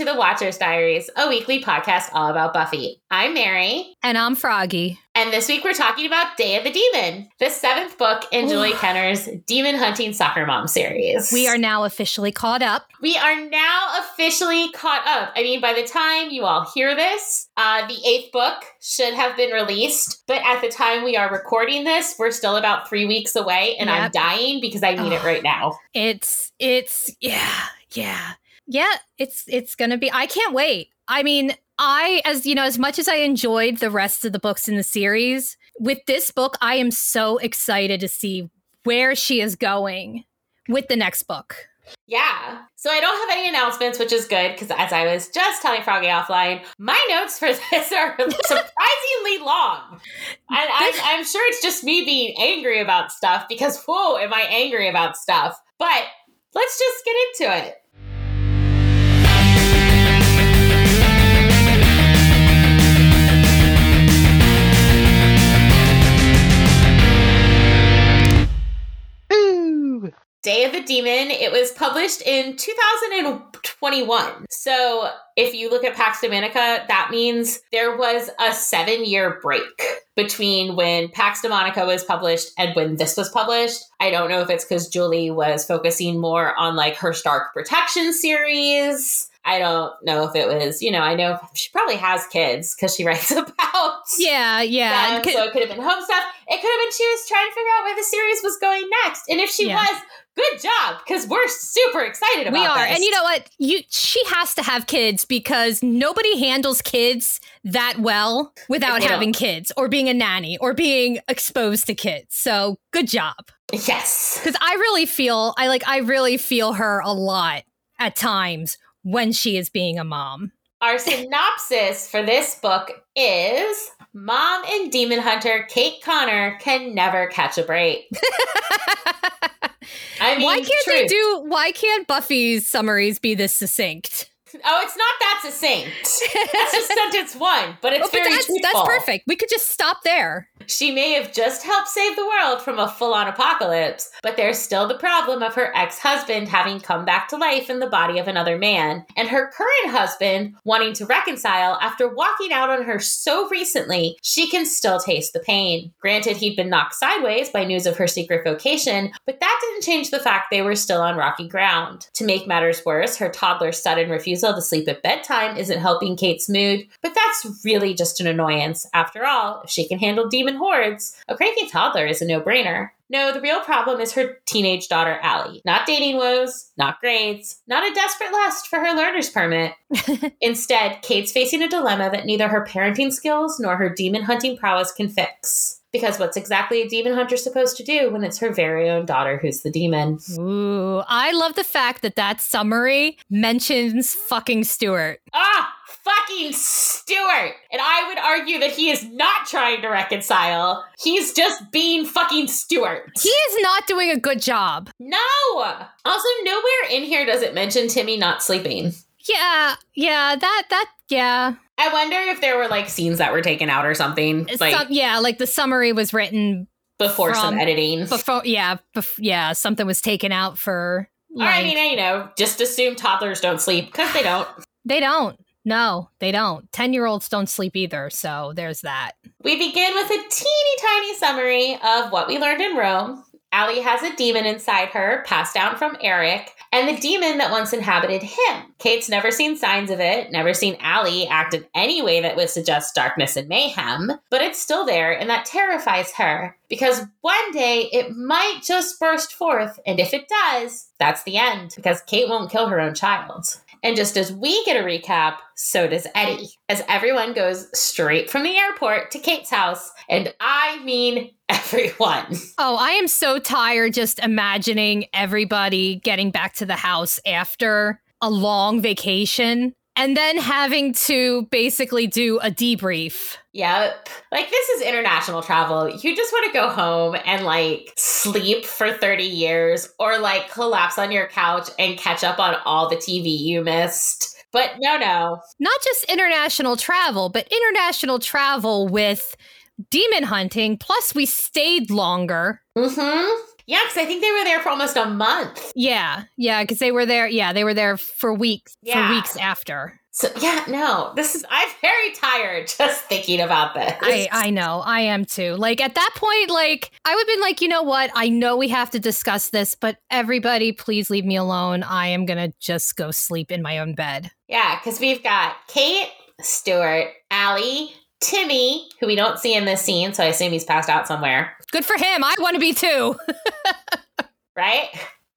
to the Watcher's Diaries, a weekly podcast all about Buffy. I'm Mary. And I'm Froggy. And this week we're talking about Day of the Demon, the seventh book in Julie Kenner's Demon Hunting Soccer Mom series. We are now officially caught up. We are now officially caught up. I mean, by the time you all hear this, uh, the eighth book should have been released. But at the time we are recording this, we're still about three weeks away, and yep. I'm dying because I need oh, it right now. It's, it's, yeah, yeah. Yeah, it's it's going to be I can't wait. I mean, I as you know, as much as I enjoyed the rest of the books in the series, with this book I am so excited to see where she is going with the next book. Yeah. So I don't have any announcements, which is good because as I was just telling Froggy offline, my notes for this are surprisingly long. And I'm, I'm, sure it's just me being angry about stuff because, whoa, am I angry about stuff? But let's just get into it. Day of the Demon. It was published in 2021. So if you look at Pax Demonica, that means there was a seven year break between when Pax Demonica was published and when this was published. I don't know if it's because Julie was focusing more on like her Stark Protection series. I don't know if it was, you know, I know she probably has kids because she writes about. Yeah, yeah. Them, so it could have been home stuff. It could have been she was trying to figure out where the series was going next. And if she yeah. was, good job because we're super excited about it. we are. this. and you know what? You she has to have kids because nobody handles kids that well without having kids or being a nanny or being exposed to kids. So good job. Yes. Because i really feel i like i really feel her a lot at times when she is being a mom. Our synopsis for this book is Mom and Demon Hunter Kate Connor can never catch a break. I mean, why can't truth. they do? Why can't Buffy's summaries be this succinct? Oh, it's not that succinct. That's just sentence one, but it's oh, very that's, truthful. That's perfect. We could just stop there. She may have just helped save the world from a full-on apocalypse, but there's still the problem of her ex-husband having come back to life in the body of another man, and her current husband wanting to reconcile after walking out on her so recently, she can still taste the pain. Granted, he'd been knocked sideways by news of her secret vocation, but that didn't change the fact they were still on rocky ground. To make matters worse, her toddler's sudden refusal refusal to sleep at bedtime isn't helping Kate's mood, but that's really just an annoyance. After all, if she can handle demon hordes, a cranky toddler is a no brainer. No, the real problem is her teenage daughter, Allie. Not dating woes, not grades, not a desperate lust for her learner's permit. Instead, Kate's facing a dilemma that neither her parenting skills nor her demon hunting prowess can fix. Because what's exactly a demon hunter supposed to do when it's her very own daughter who's the demon? Ooh, I love the fact that that summary mentions fucking Stuart. Ah, fucking Stuart. And I would argue that he is not trying to reconcile. He's just being fucking Stuart. He is not doing a good job. No. Also, nowhere in here does it mention Timmy not sleeping. Yeah, yeah, that that yeah. I wonder if there were like scenes that were taken out or something. Like, some, yeah, like the summary was written before from, some editing. Before, yeah, bef- yeah, something was taken out for. Like, or I mean, you know, just assume toddlers don't sleep because they don't. they don't. No, they don't. 10 year olds don't sleep either. So there's that. We begin with a teeny tiny summary of what we learned in Rome. Allie has a demon inside her, passed down from Eric, and the demon that once inhabited him. Kate's never seen signs of it, never seen Allie act in any way that would suggest darkness and mayhem, but it's still there, and that terrifies her. Because one day it might just burst forth, and if it does, that's the end, because Kate won't kill her own child. And just as we get a recap, so does Eddie, as everyone goes straight from the airport to Kate's house. And I mean everyone. Oh, I am so tired just imagining everybody getting back to the house after a long vacation and then having to basically do a debrief. Yep. Like this is international travel. You just want to go home and like sleep for 30 years or like collapse on your couch and catch up on all the TV you missed. But no, no. Not just international travel, but international travel with demon hunting. Plus, we stayed longer. Mm hmm. Yeah, because I think they were there for almost a month. Yeah, yeah, because they were there. Yeah, they were there for weeks. Yeah. For weeks after. So yeah, no, this is I'm very tired just thinking about this. I I know I am too. Like at that point, like I would have been like, you know what? I know we have to discuss this, but everybody, please leave me alone. I am gonna just go sleep in my own bed. yeah, because we've got Kate, Stuart, Allie, Timmy, who we don't see in this scene, so I assume he's passed out somewhere, Good for him. I want to be too. right?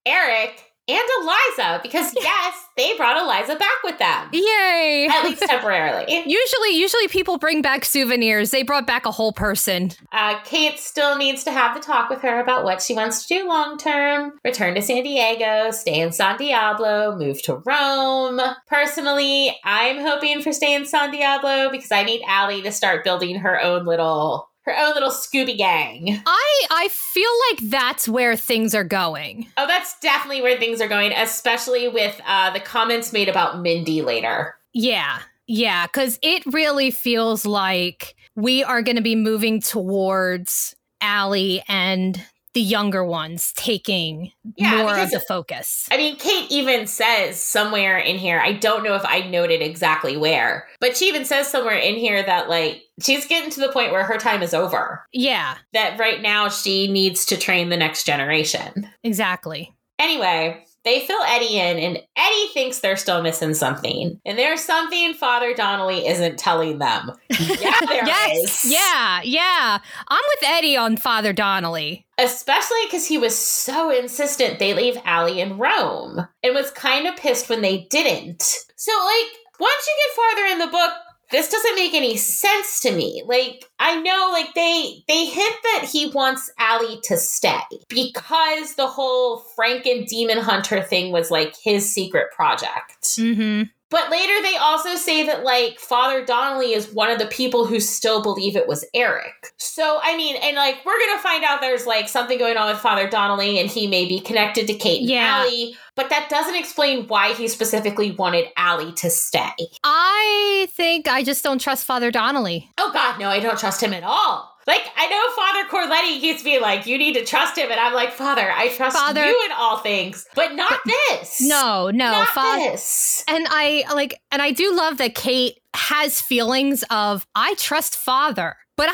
Eric and Eliza, because yes, they brought Eliza back with them. Yay! At least temporarily. Usually, usually people bring back souvenirs. They brought back a whole person. Uh, Kate still needs to have the talk with her about what she wants to do long term. Return to San Diego, stay in San Diablo, move to Rome. Personally, I'm hoping for stay in San Diablo because I need Allie to start building her own little her own little Scooby gang. I I feel like that's where things are going. Oh, that's definitely where things are going, especially with uh, the comments made about Mindy later. Yeah. Yeah, cuz it really feels like we are going to be moving towards Allie and the younger ones taking Yeah, more of because- the focus. I mean, Kate even says somewhere in here, I don't know if I noted exactly where, but she even says somewhere in here that, like, she's getting to the point where her time is over. Yeah, That right now she needs to train the next generation. exactly. Anyway, they fill Eddie in, and Eddie thinks they're still missing something. And there's something Father Donnelly isn't telling them. Yeah, there yes. is. Yeah, yeah. I'm with Eddie on Father Donnelly. Especially because he was so insistent they leave Allie in Rome and was kind of pissed when they didn't. So, like, once you get farther in the book, this doesn't make any sense to me. Like, I know, like, they they hint that he wants Allie to stay because the whole Franken demon hunter thing was like his secret project. Mhm. But later they also say that like Father Donnelly is one of the people who still believe it was Eric. So I mean, and like we're gonna find out there's like something going on with Father Donnelly and he may be connected to Kate and Yeah. Allie, but that doesn't explain why he specifically wanted Allie to stay. I think I just don't trust Father Donnelly. Oh god, no, I don't trust him at all. Like I know Father Corletti keeps being like, you need to trust him, and I'm like, Father, I trust Father- you in all things, but not this. No, no, not Father. this. And I like, and I do love that Kate has feelings of I trust Father, but I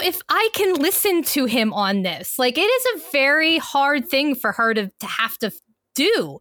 don't know if I can listen to him on this. Like, it is a very hard thing for her to to have to do.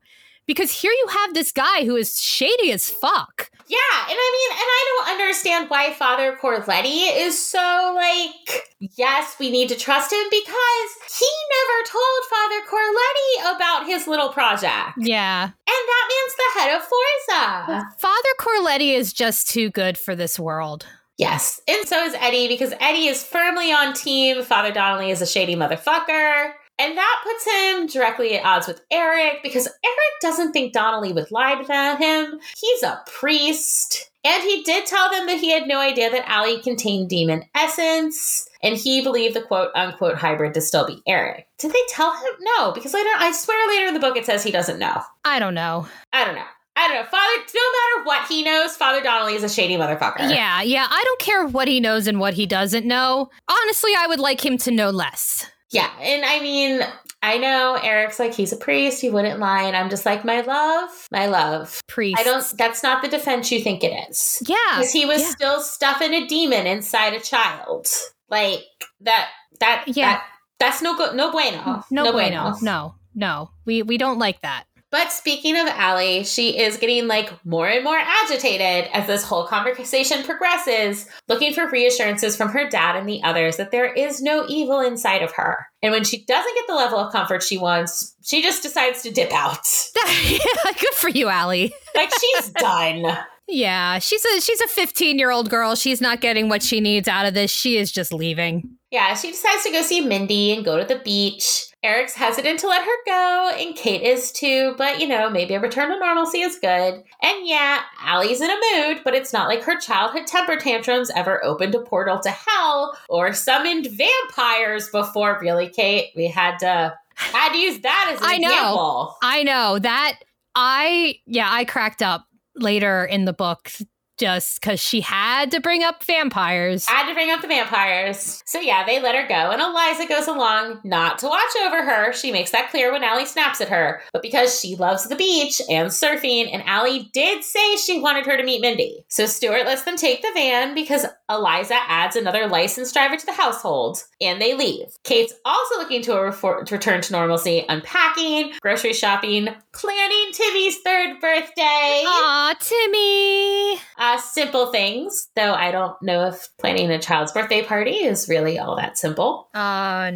Because here you have this guy who is shady as fuck. Yeah, and I mean, and I don't understand why Father Corletti is so like, yes, we need to trust him because he never told Father Corletti about his little project. Yeah. And that man's the head of Forza. Father Corletti is just too good for this world. Yes, and so is Eddie because Eddie is firmly on team. Father Donnelly is a shady motherfucker. And that puts him directly at odds with Eric because Eric doesn't think Donnelly would lie to him. He's a priest. And he did tell them that he had no idea that Allie contained demon essence. And he believed the quote unquote hybrid to still be Eric. Did they tell him? No, because later, I swear later in the book it says he doesn't know. I don't know. I don't know. I don't know. Father, no matter what he knows, Father Donnelly is a shady motherfucker. Yeah, yeah. I don't care what he knows and what he doesn't know. Honestly, I would like him to know less. Yeah, and I mean, I know Eric's like he's a priest, he wouldn't lie, and I'm just like, my love, my love. Priest. I don't. That's not the defense you think it is, Yeah. because he was yeah. still stuffing a demon inside a child. Like that. That. Yeah. That, that's no good. No bueno. No, bueno. No, no. We we don't like that. But speaking of Allie, she is getting like more and more agitated as this whole conversation progresses, looking for reassurances from her dad and the others that there is no evil inside of her. And when she doesn't get the level of comfort she wants, she just decides to dip out. good for you, Allie. Like she's done. Yeah, she's a she's a 15 year old girl. She's not getting what she needs out of this. She is just leaving. Yeah, she decides to go see Mindy and go to the beach. Eric's hesitant to let her go, and Kate is too, but you know, maybe a return to normalcy is good. And yeah, Allie's in a mood, but it's not like her childhood temper tantrums ever opened a portal to hell or summoned vampires before, really, Kate. We had to had to use that as an I know. example. I know that I yeah, I cracked up later in the book just because she had to bring up vampires. Had to bring up the vampires. So yeah, they let her go, and Eliza goes along not to watch over her. She makes that clear when Allie snaps at her, but because she loves the beach and surfing, and Allie did say she wanted her to meet Mindy. So Stuart lets them take the van because Eliza adds another licensed driver to the household, and they leave. Kate's also looking to, a refor- to return to normalcy, unpacking, grocery shopping, planning Timmy's third birthday. Aw, Timmy. Uh, simple things, though I don't know if planning a child's birthday party is really all that simple. Uh,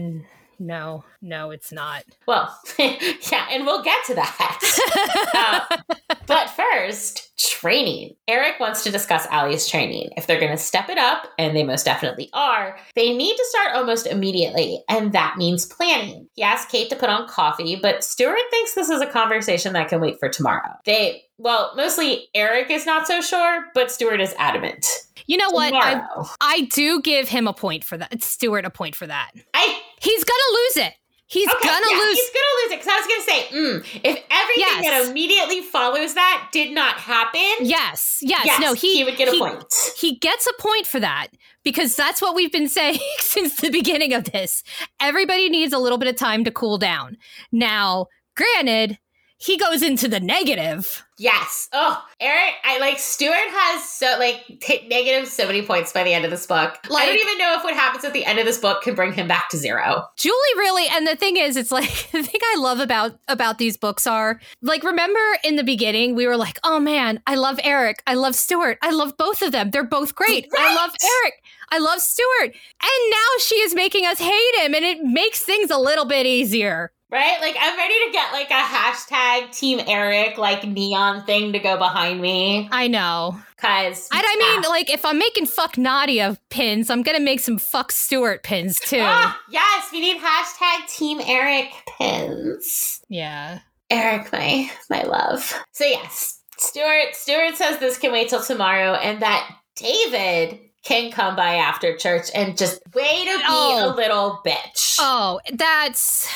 no, no, it's not. Well, yeah, and we'll get to that. uh, but first, training. Eric wants to discuss Allie's training. If they're going to step it up, and they most definitely are, they need to start almost immediately, and that means planning. He asks Kate to put on coffee, but Stuart thinks this is a conversation that can wait for tomorrow. They, well, mostly Eric is not so sure, but Stuart is adamant. You know what? I, I do give him a point for that. Stuart a point for that. I He's gonna lose it. He's Okay, gonna yeah, lose. He's gonna lose it because I was gonna say, mm, if everything Yes. that immediately follows that did not happen, yes, yes, yes, No, he would get a he- point. He gets a point for that because that's what we've been saying since the beginning of this. Everybody needs a little bit of time to cool down. Now, granted, he goes into the negative. Yes. Oh, Eric, I like Stuart has so like hit negative so many points by the end of this book. Like, I don't even know if what happens at the end of this book can bring him back to zero. Julie really and the thing is it's like the thing I love about about these books are like remember in the beginning we were like, "Oh man, I love Eric. I love Stuart. I love both of them. They're both great. I love Eric. I love Stuart." And now she is making us hate him and it makes things a little bit easier. Right? Like I'm ready to get like a hashtag Team Eric like neon thing to go behind me. I know. Cause And I mean, yeah. like, if I'm making fuck Nadia pins, I'm gonna make some fuck Stuart pins too. Ah, yes, we need hashtag Team Eric pins. Yeah. Eric, my my love. So yes, Stuart. Stuart says this can wait till tomorrow, and that David can come by after church and just wait to be Oh. a little bitch. Oh, that's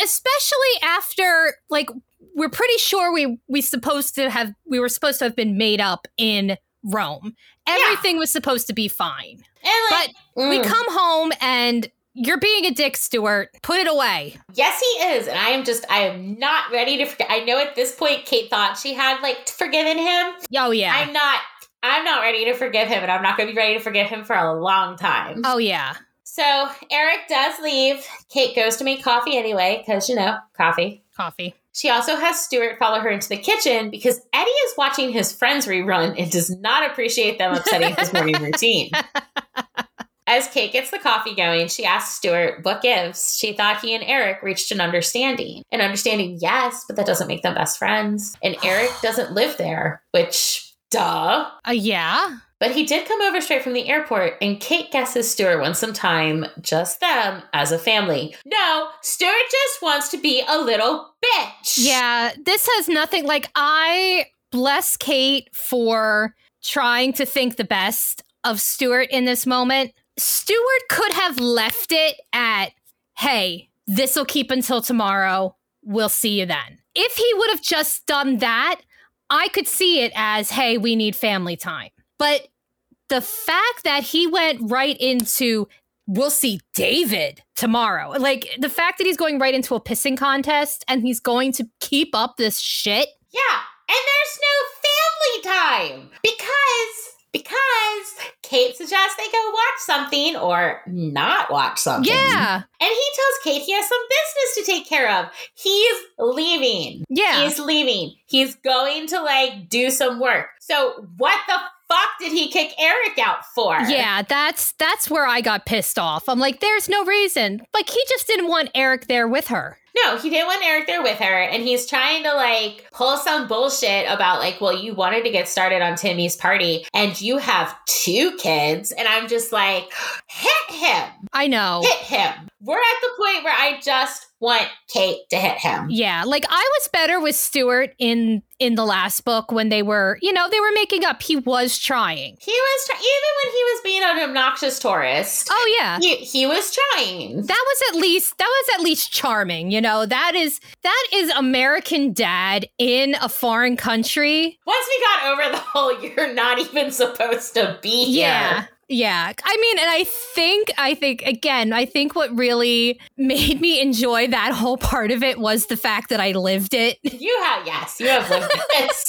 especially after like we're pretty sure we we supposed to have we were supposed to have been made up in Rome. Everything was supposed to be fine. like, We mm, come home and you're being a dick, Stuart. Put it away. yes, he is, and I am just I am not ready to forget. I know at this point Kate thought she had like forgiven him. Oh yeah. I'm not. I'm not ready to forgive him, and I'm not going to be ready to forgive him for a long time. oh yeah. So Eric does leave. Kate goes to make coffee anyway, because you know, coffee. Coffee. She also has Stuart follow her into the kitchen because Eddie is watching his friends rerun and does not appreciate them upsetting his morning routine. As Kate gets the coffee going, she asks Stuart what gives. She thought he and Eric reached an understanding. An understanding, yes, but that doesn't make them best friends. And Eric doesn't live there, which, duh. Uh, yeah. But he did come over straight from the airport, and Kate guesses Stuart wants some time, just them, as a family. No, Stuart just wants to be a little bitch. Yeah, this has nothing like I bless Kate for trying to think the best of Stuart in this moment. Stuart could have left it at, hey, this will keep until tomorrow. We'll see you then. If he would have just done that, I could see it as, hey, we need family time. But the fact that he went right into, we'll see David tomorrow. Like the fact that he's going right into a pissing contest and he's going to keep up this shit. Yeah, and there's no family time because because Kate suggests they go watch something or not watch something. Yeah. And he tells Kate he has some business to take care of. He's leaving. Yeah. He's leaving. He's going to like do some work. So what the fuck did he kick Eric out for? Yeah, that's that's where I got pissed off. I'm like, there's no reason. Like he just didn't want Eric there with her. No, he didn't want Eric there with her, and he's trying to like pull some bullshit about like, well, you wanted to get started on Timmy's party, and you have two kids, and I'm just like, hit him, I know. hit him. We're at the point where I just want Kate to hit him. Yeah, like I was better with Stuart in in the last book when they were, you know, they were making up. He was trying. He was try- even when he was being an obnoxious tourist. Oh yeah. He, he was trying. That was at least that was at least charming, you know. That is that is American dad in a foreign country. Once we got over the whole you're not even supposed to be here. Yeah. I mean, and I think, I think, again, I think what really made me enjoy that whole part of it was the fact that I lived it. You have, yes, you have lived this.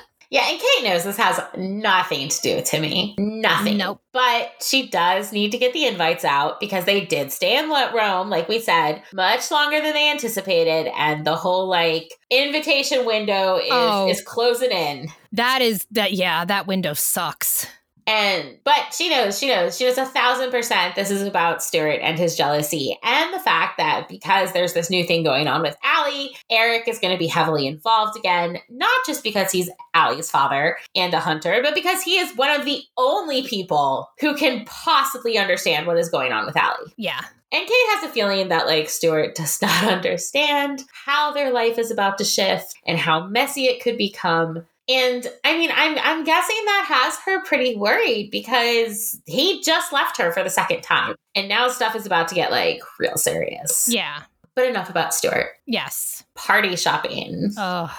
Yeah, and Kate knows this has nothing to do with Timmy. Nothing. Nope. But she does need to get the invites out because they did stay in Rome, like we said, much longer than they anticipated. And the whole like invitation window is, Oh. is closing in. That is that yeah, that window sucks. And but she knows, she knows, she knows a thousand percent this is about Stuart and his jealousy, and the fact that because there's this new thing going on with Allie, Eric is going to be heavily involved again, not just because he's Allie's father and a hunter, but because he is one of the only people who can possibly understand what is going on with Allie. Yeah. And Kate has a feeling that like Stuart does not understand how their life is about to shift and how messy it could become. And I mean, I'm I'm guessing that has her pretty worried because he just left her for the second time. And now stuff is about to get like real serious. Yeah. But enough about Stuart. Yes. Party shopping. Oh.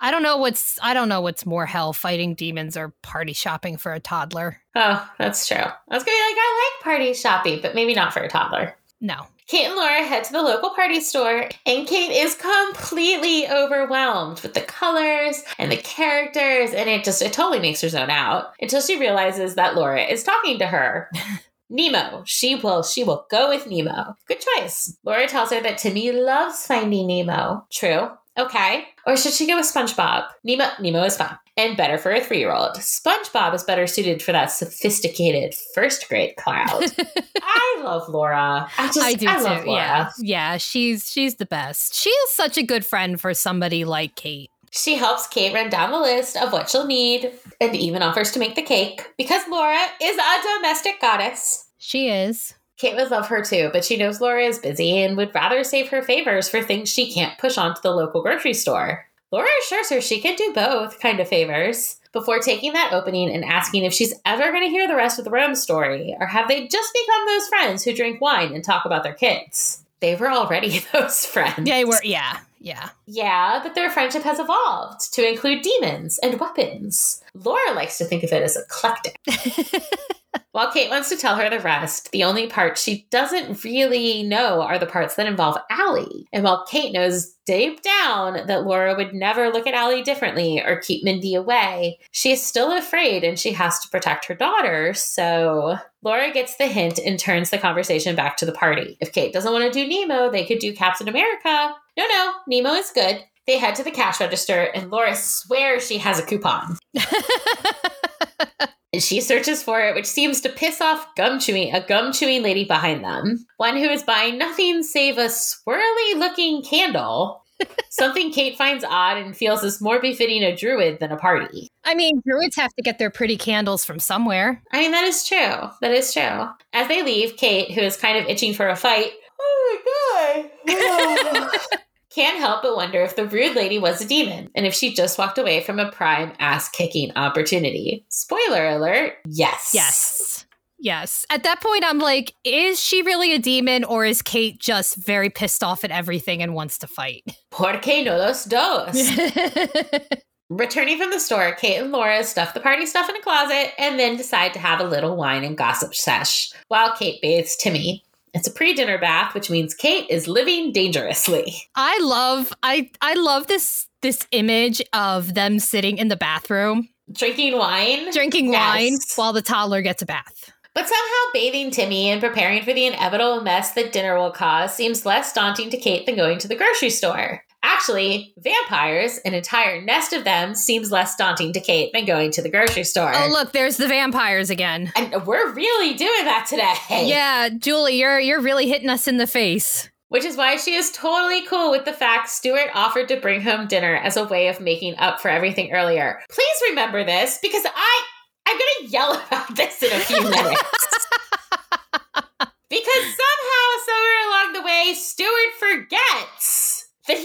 I don't know what's I don't know what's more hell fighting demons or party shopping for a toddler. Oh, that's true. I was gonna be like, I like party shopping, but maybe not for a toddler. No. Kate and Laura head to the local party store, and Kate is completely overwhelmed with the colors and the characters, and it just it totally makes her zone out until she realizes that Laura is talking to her. Nemo. She will she will go with Nemo. Good choice. Laura tells her that Timmy loves finding Nemo. True. Okay. Or should she go with SpongeBob? Nemo Nemo is fun. And better for a three year old. SpongeBob is better suited for that sophisticated first grade crowd. I love Laura. I just I do I too. love Laura. Yeah. Yeah, she's she's the best. She is such a good friend for somebody like Kate. She helps Kate run down the list of what she'll need and even offers to make the cake because Laura is a domestic goddess. She is. Kate would love her too, but she knows Laura is busy and would rather save her favors for things she can't push onto the local grocery store. Laura assures her she can do both kind of favors before taking that opening and asking if she's ever going to hear the rest of the Rome story or have they just become those friends who drink wine and talk about their kids. They were already those friends. Yeah, we're yeah. Yeah. Yeah, but their friendship has evolved to include demons and weapons. Laura likes to think of it as eclectic. While Kate wants to tell her the rest, the only parts she doesn't really know are the parts that involve Allie. And while Kate knows deep down that Laura would never look at Allie differently or keep Mindy away, she is still afraid and she has to protect her daughter. So Laura gets the hint and turns the conversation back to the party. If Kate doesn't want to do Nemo, they could do Captain America. No, no, Nemo is good. They head to the cash register, and Laura swears she has a coupon. And she searches for it, which seems to piss off gum chewing a gum chewing lady behind them. One who is buying nothing save a swirly looking candle. Something Kate finds odd and feels is more befitting a druid than a party. I mean, druids have to get their pretty candles from somewhere. I mean, that is true. That is true. As they leave, Kate, who is kind of itching for a fight, oh my god, can't help but wonder if the rude lady was a demon and if she just walked away from a prime ass kicking opportunity. Spoiler alert yes. Yes. Yes. At that point, I'm like, is she really a demon or is Kate just very pissed off at everything and wants to fight? Porque no los dos. Returning from the store, Kate and Laura stuff the party stuff in a closet and then decide to have a little wine and gossip sesh while Kate bathes Timmy. It's a pre-dinner bath, which means Kate is living dangerously. I love I I love this this image of them sitting in the bathroom Drinking wine. drinking Yes. wine while the toddler gets a bath. But somehow bathing Timmy and preparing for the inevitable mess that dinner will cause seems less daunting to Kate than going to the grocery store. Actually, vampires, an entire nest of them, seems less daunting to Kate than going to the grocery store. Oh look, there's the vampires again. and we're really doing that today. Yeah, Julie, you're you're really hitting us in the face. Which is why she is totally cool with the fact Stuart offered to bring home dinner as a way of making up for everything earlier. Please remember this because I I'm gonna yell about this in a few minutes. because somehow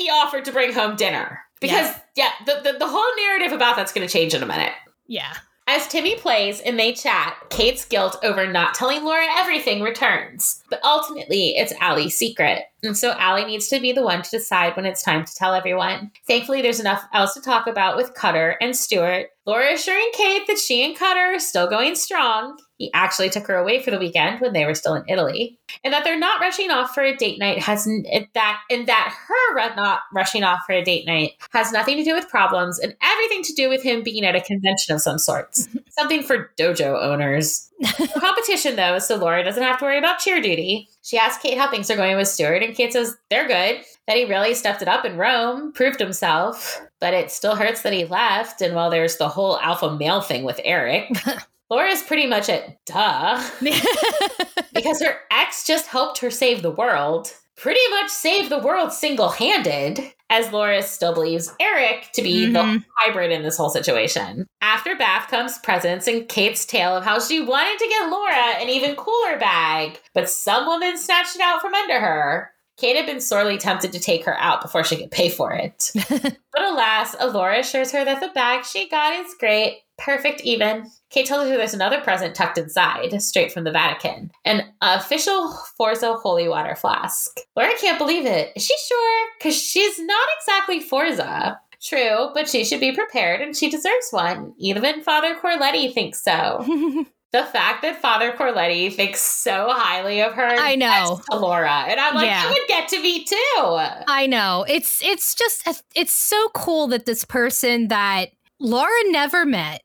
offered to bring home dinner. Because, yeah, the, the, the whole narrative about that's going to change in a minute. Yeah. As Timmy plays and they chat, Kate's guilt over not telling Laura everything returns. But ultimately, it's Allie's secret. And so Allie needs to be the one to decide when it's time to tell everyone. Thankfully, there's enough else to talk about with Cutter and Stuart. Laura assuring Kate that she and Cutter are still going strong. He actually took her away for the weekend when they were still in Italy. And that they're not rushing off for a date night has that and that her not rushing off for a date night has nothing to do with problems and everything to do with him being at a convention of some sorts. Something for dojo owners. competition though, so Laura doesn't have to worry about cheer duty. She asks Kate how things are going with Stuart, and Kate says they're good. That he really stepped it up in Rome, proved himself, but it still hurts that he left. And while there's the whole alpha male thing with Eric, Laura's pretty much at duh. because her ex just helped her save the world, pretty much save the world single handed, as Laura still believes Eric to be mm-hmm. the hybrid in this whole situation. After Bath comes presents and Kate's tale of how she wanted to get Laura an even cooler bag, but some woman snatched it out from under her. Kate had been sorely tempted to take her out before she could pay for it. but alas, Laura assures her that the bag she got is great, perfect even. Kate tells her there's another present tucked inside, straight from the Vatican an official Forza holy water flask. Laura can't believe it. Is she sure? Because she's not exactly Forza. True, but she should be prepared and she deserves one. Even Father Corletti thinks so. the fact that Father Corletti thinks so highly of her, I know, Laura, and I'm like, yeah. you would get to me too. I know. It's it's just it's so cool that this person that Laura never met,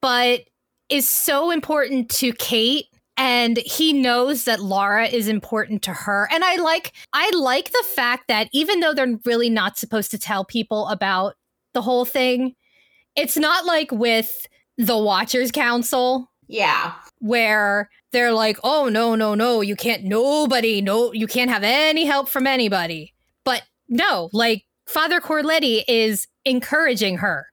but is so important to Kate and he knows that Laura is important to her. And I like I like the fact that even though they're really not supposed to tell people about the whole thing, it's not like with the Watchers Council. Yeah. Where they're like, "Oh no, no, no, you can't nobody, no, you can't have any help from anybody." But no, like Father Corletti is encouraging her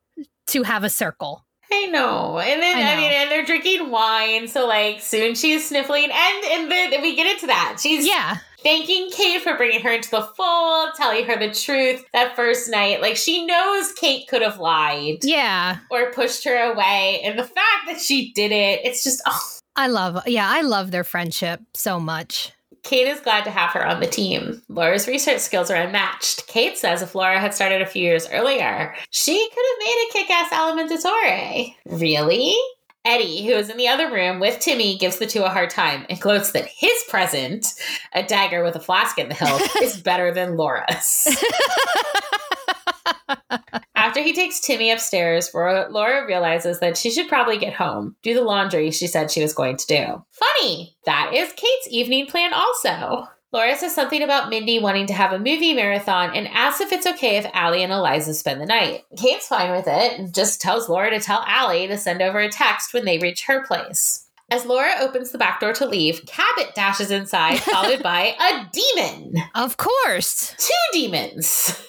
to have a circle. I know. And then I, I, mean, and they're drinking wine, so like soon she's sniffling, and and then we get into that. She's yeah thanking Kate for bringing her into the fold, telling her the truth that first night. Like she knows Kate could have lied, yeah, or pushed her away, and the fact that she did it, it's just oh. I love, yeah, I love their friendship so much. Kate is glad to have her on the team. Laura's research skills are unmatched. Kate says if Laura had started a few years earlier, she could have made a kick ass Alimentatore. Really? Eddie, who is in the other room with Timmy, gives the two a hard time and gloats that his present, a dagger with a flask in the hilt, is better than Laura's. After he takes Timmy upstairs, Laura realizes that she should probably get home, do the laundry she said she was going to do. Funny, that is Kate's evening plan also. Laura says something about Mindy wanting to have a movie marathon and asks if it's okay if Allie and Eliza spend the night. Kate's fine with it and just tells Laura to tell Allie to send over a text when they reach her place. As Laura opens the back door to leave, Cabot dashes inside, followed by a demon. Of course. Two demons.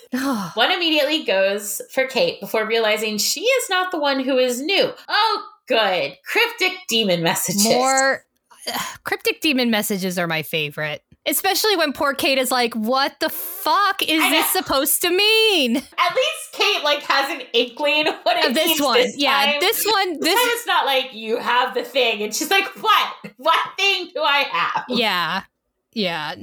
one immediately goes for Kate before realizing she is not the one who is new. Oh, good. Cryptic demon messages. More uh, cryptic demon messages are my favorite. Especially when poor Kate is like, "What the fuck is this supposed to mean?" At least Kate like has an inkling what it uh, this one. This yeah, this one. This time it's not like you have the thing, and she's like, "What? What thing do I have?" Yeah, yeah.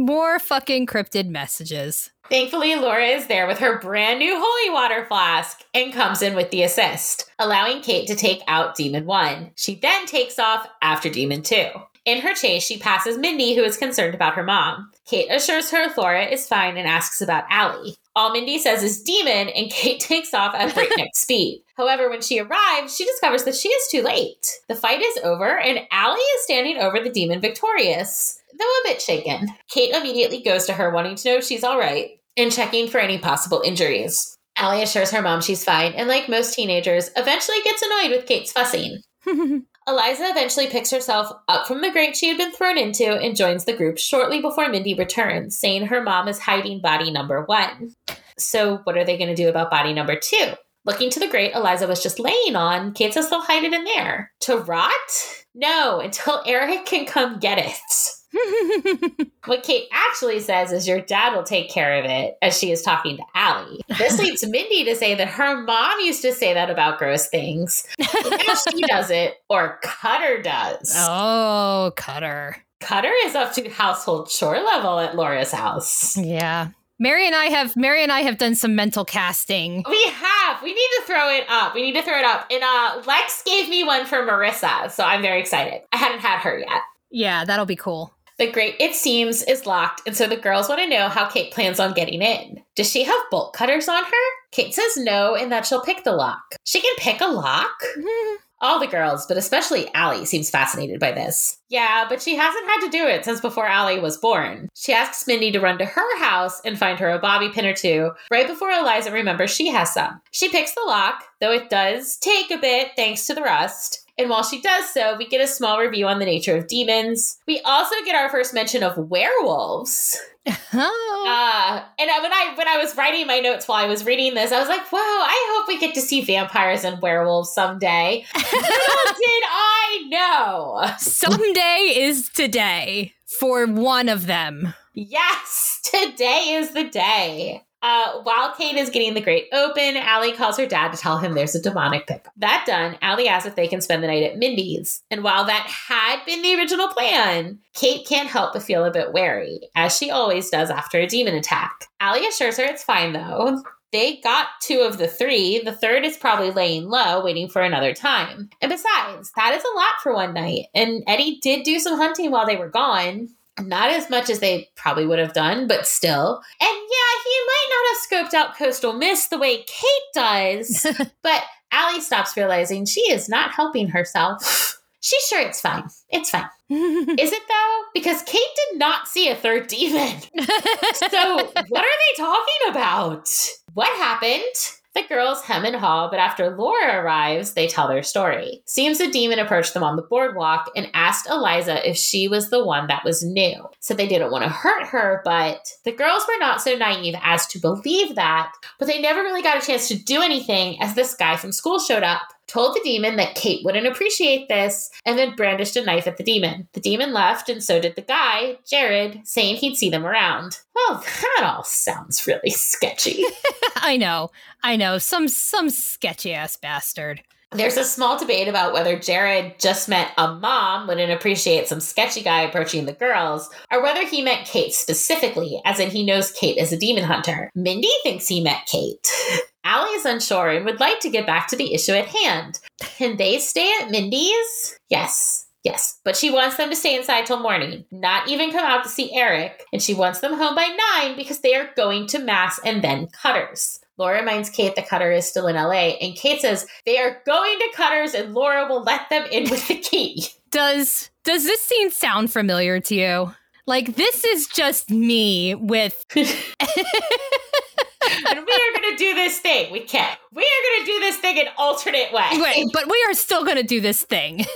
More fucking cryptid messages. Thankfully, Laura is there with her brand new holy water flask and comes in with the assist, allowing Kate to take out Demon 1. She then takes off after Demon 2. In her chase, she passes Mindy, who is concerned about her mom. Kate assures her Laura is fine and asks about Allie. All Mindy says is demon, and Kate takes off at breakneck speed. However, when she arrives, she discovers that she is too late. The fight is over, and Allie is standing over the demon victorious, though a bit shaken. Kate immediately goes to her, wanting to know if she's all right, and checking for any possible injuries. Allie assures her mom she's fine, and like most teenagers, eventually gets annoyed with Kate's fussing. Eliza eventually picks herself up from the grate she had been thrown into and joins the group shortly before Mindy returns, saying her mom is hiding body number one. So, what are they going to do about body number two? Looking to the grate Eliza was just laying on, Kate says they'll hide it in there. To rot? No, until Eric can come get it. what Kate actually says is your dad will take care of it as she is talking to Allie. This leads Mindy to say that her mom used to say that about gross things. Now she does it, or Cutter does. Oh, Cutter. Cutter is up to household chore level at Laura's house. Yeah. Mary and I have Mary and I have done some mental casting. We have. We need to throw it up. We need to throw it up. And uh Lex gave me one for Marissa, so I'm very excited. I hadn't had her yet. Yeah, that'll be cool. The grate, it seems, is locked, and so the girls want to know how Kate plans on getting in. Does she have bolt cutters on her? Kate says no, and that she'll pick the lock. She can pick a lock? All the girls, but especially Allie, seems fascinated by this. Yeah, but she hasn't had to do it since before Allie was born. She asks Mindy to run to her house and find her a bobby pin or two, right before Eliza remembers she has some. She picks the lock, though it does take a bit thanks to the rust. And while she does so, we get a small review on the nature of demons. We also get our first mention of werewolves. Oh. Uh, and when I when I was writing my notes while I was reading this, I was like, "Wow, I hope we get to see vampires and werewolves someday." Little did I know. Someday is today for one of them. Yes, today is the day. Uh, while Kate is getting the grate open, Allie calls her dad to tell him there's a demonic pickup. That done, Allie asks if they can spend the night at Mindy's. And while that had been the original plan, Kate can't help but feel a bit wary, as she always does after a demon attack. Allie assures her it's fine though. They got two of the three. The third is probably laying low, waiting for another time. And besides, that is a lot for one night. And Eddie did do some hunting while they were gone. Not as much as they probably would have done, but still. And yeah, he might not have scoped out Coastal Mist the way Kate does, but Allie stops realizing she is not helping herself. She's sure it's fine. It's fine. Is it though? Because Kate did not see a third demon. So, what are they talking about? What happened? The girls hem and haw, but after Laura arrives, they tell their story. Seems a demon approached them on the boardwalk and asked Eliza if she was the one that was new. So they didn't want to hurt her, but the girls were not so naive as to believe that. But they never really got a chance to do anything as this guy from school showed up told the demon that Kate wouldn't appreciate this, and then brandished a knife at the demon. The demon left, and so did the guy, Jared, saying he'd see them around. Well, that all sounds really sketchy. I know. I know. Some some sketchy ass bastard. There's a small debate about whether Jared just meant a mom wouldn't appreciate some sketchy guy approaching the girls, or whether he meant Kate specifically, as in he knows Kate is a demon hunter. Mindy thinks he meant Kate. Allie is unsure and would like to get back to the issue at hand. Can they stay at Mindy's? Yes. Yes, but she wants them to stay inside till morning, not even come out to see Eric, and she wants them home by nine because they are going to Mass and then Cutters. Laura reminds Kate that Cutter is still in LA, and Kate says they are going to Cutters and Laura will let them in with the key. Does does this scene sound familiar to you? Like this is just me with and we are going to do this thing. We can't. We are going to do this thing an alternate way. Wait, but we are still going to do this thing.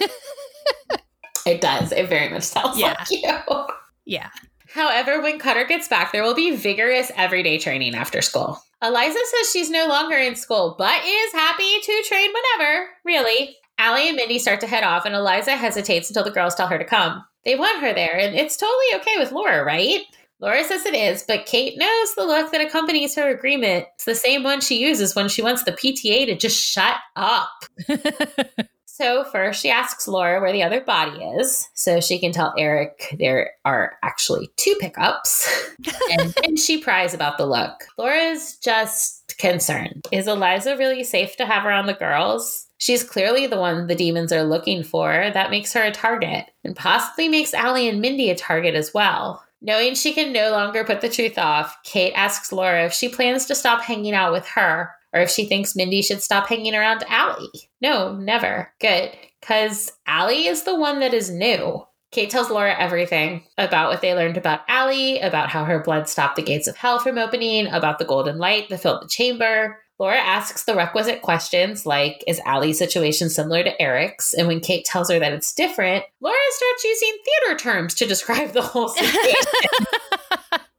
It does. It very much sounds Yeah. like you. yeah. However, when Cutter gets back, there will be vigorous everyday training after school. Eliza says she's no longer in school, but is happy to train whenever, really. Allie and Mindy start to head off, and Eliza hesitates until the girls tell her to come. They want her there, and it's totally okay with Laura, right? Laura says it is, but Kate knows the look that accompanies her agreement. It's the same one she uses when she wants the PTA to just shut up. So first, she asks Laura where the other body is, so she can tell Eric there are actually two pickups, and then she pries about the look. Laura's just concerned. Is Eliza really safe to have around the girls? She's clearly the one the demons are looking for. That makes her a target, and possibly makes Allie and Mindy a target as well. Knowing she can no longer put the truth off, Kate asks Laura if she plans to stop hanging out with her or if she thinks Mindy should stop hanging around Allie. No, never. Good. Because Allie is the one that is new. Kate tells Laura everything about what they learned about Allie, about how her blood stopped the gates of hell from opening, about the golden light that filled the chamber. Laura asks the requisite questions like, is Allie's situation similar to Eric's? And when Kate tells her that it's different, Laura starts using theater terms to describe the whole situation.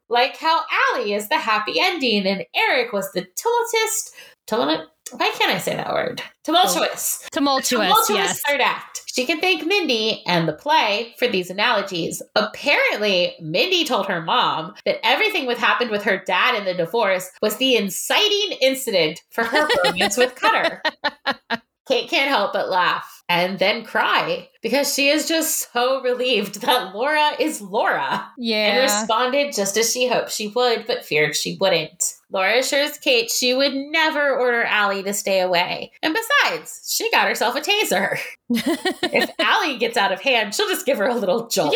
like how Allie is the happy ending and Eric was the tumultuous, tumult, why can't I say that word? Tumultuous. Tumultuous, Tumultuous yes. third act. She can thank Mindy and the play for these analogies. Apparently, Mindy told her mom that everything that happened with her dad in the divorce was the inciting incident for her romance with Cutter. Kate can't help but laugh and then cry because she is just so relieved that Laura is Laura. Yeah. And responded just as she hoped she would, but feared she wouldn't. Laura assures Kate she would never order Allie to stay away. And besides, she got herself a taser. if Allie gets out of hand, she'll just give her a little jolt.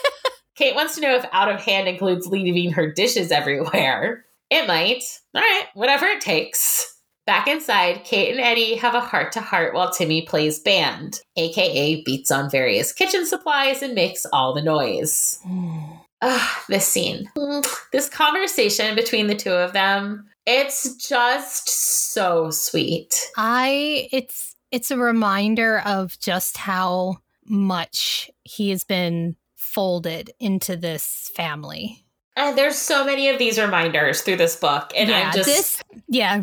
Kate wants to know if out of hand includes leaving her dishes everywhere. It might. All right, whatever it takes. Back inside, Kate and Eddie have a heart to heart while Timmy plays band, aka beats on various kitchen supplies and makes all the noise. Hmm. Ah, this scene. This conversation between the two of them, it's just so sweet. I it's it's a reminder of just how much he has been folded into this family. And there's so many of these reminders through this book. And yeah, I'm just this yeah,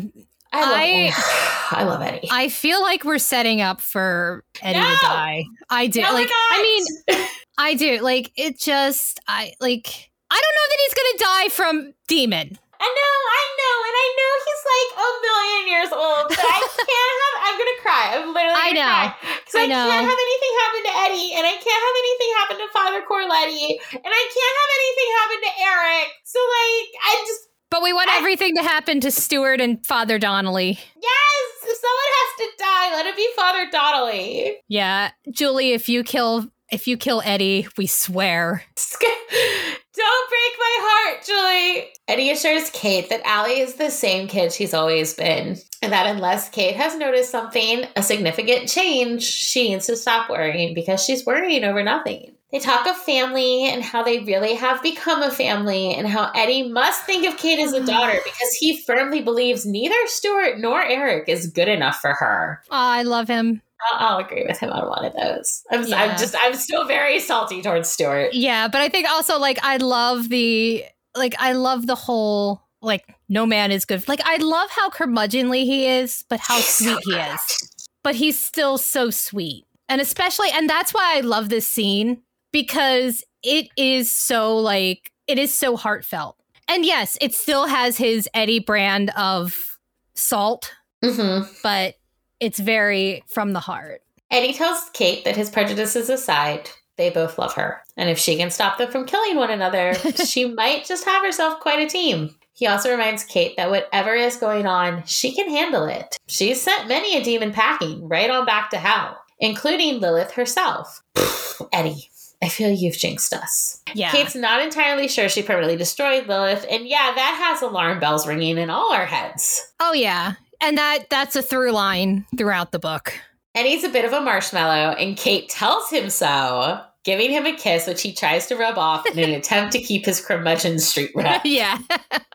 I love, I- I love Eddie. I feel like we're setting up for Eddie No! to die. I do. No, like I mean, I do. Like it just I like I don't know that he's gonna die from demon. I know, I know, and I know he's like a million years old, but I can't have. I'm gonna cry. I'm literally. I gonna know. Because I I, know. can't have anything happen to Eddie, and I can't have anything happen to Father Corletti, and I can't have anything happen to Eric. So like, I just But we want I- everything to happen to Stuart and Father Donnelly. yes, if someone has to die, let it be Father Donnelly. Yeah, Julie, if you kill if you kill Eddie, we swear. Don't break my heart, Julie. Eddie assures Kate that Allie is the same kid she's always been, and that unless Kate has noticed something, a significant change, she needs to stop worrying because she's worrying over nothing. They talk of family and how they really have become a family, and how Eddie must think of Kate as a daughter because he firmly believes neither Stuart nor Eric is good enough for her. Oh, I love him. I'll, I'll agree with him on one of those. I'm, Yeah. I'm just, I'm still very salty towards Stuart. Yeah, but I think also like I love the like I love the whole like no man is good. Like I love how curmudgeonly he is, but how He's so sweet he is. But he's still so sweet. And especially and that's why I love this scene because it is so like it is so heartfelt. And yes, it still has his Eddie brand of salt, Mm-hmm. but it's very from the heart. Eddie tells Kate that his prejudices aside, they both love her. And if she can stop them from killing one another, she might just have herself quite a team. He also reminds Kate that whatever is going on, she can handle it. She's sent many a demon packing right on back to hell, including Lilith herself. Eddie, I feel you've jinxed us. Yeah. Kate's not entirely sure she permanently destroyed Lilith, and yeah, that has alarm bells ringing in all our heads. oh yeah. And that that's a through line throughout the book. Eddie's a bit of a marshmallow, and Kate tells him so, giving him a kiss, which he tries to rub off in an attempt to keep his curmudgeon street red. yeah.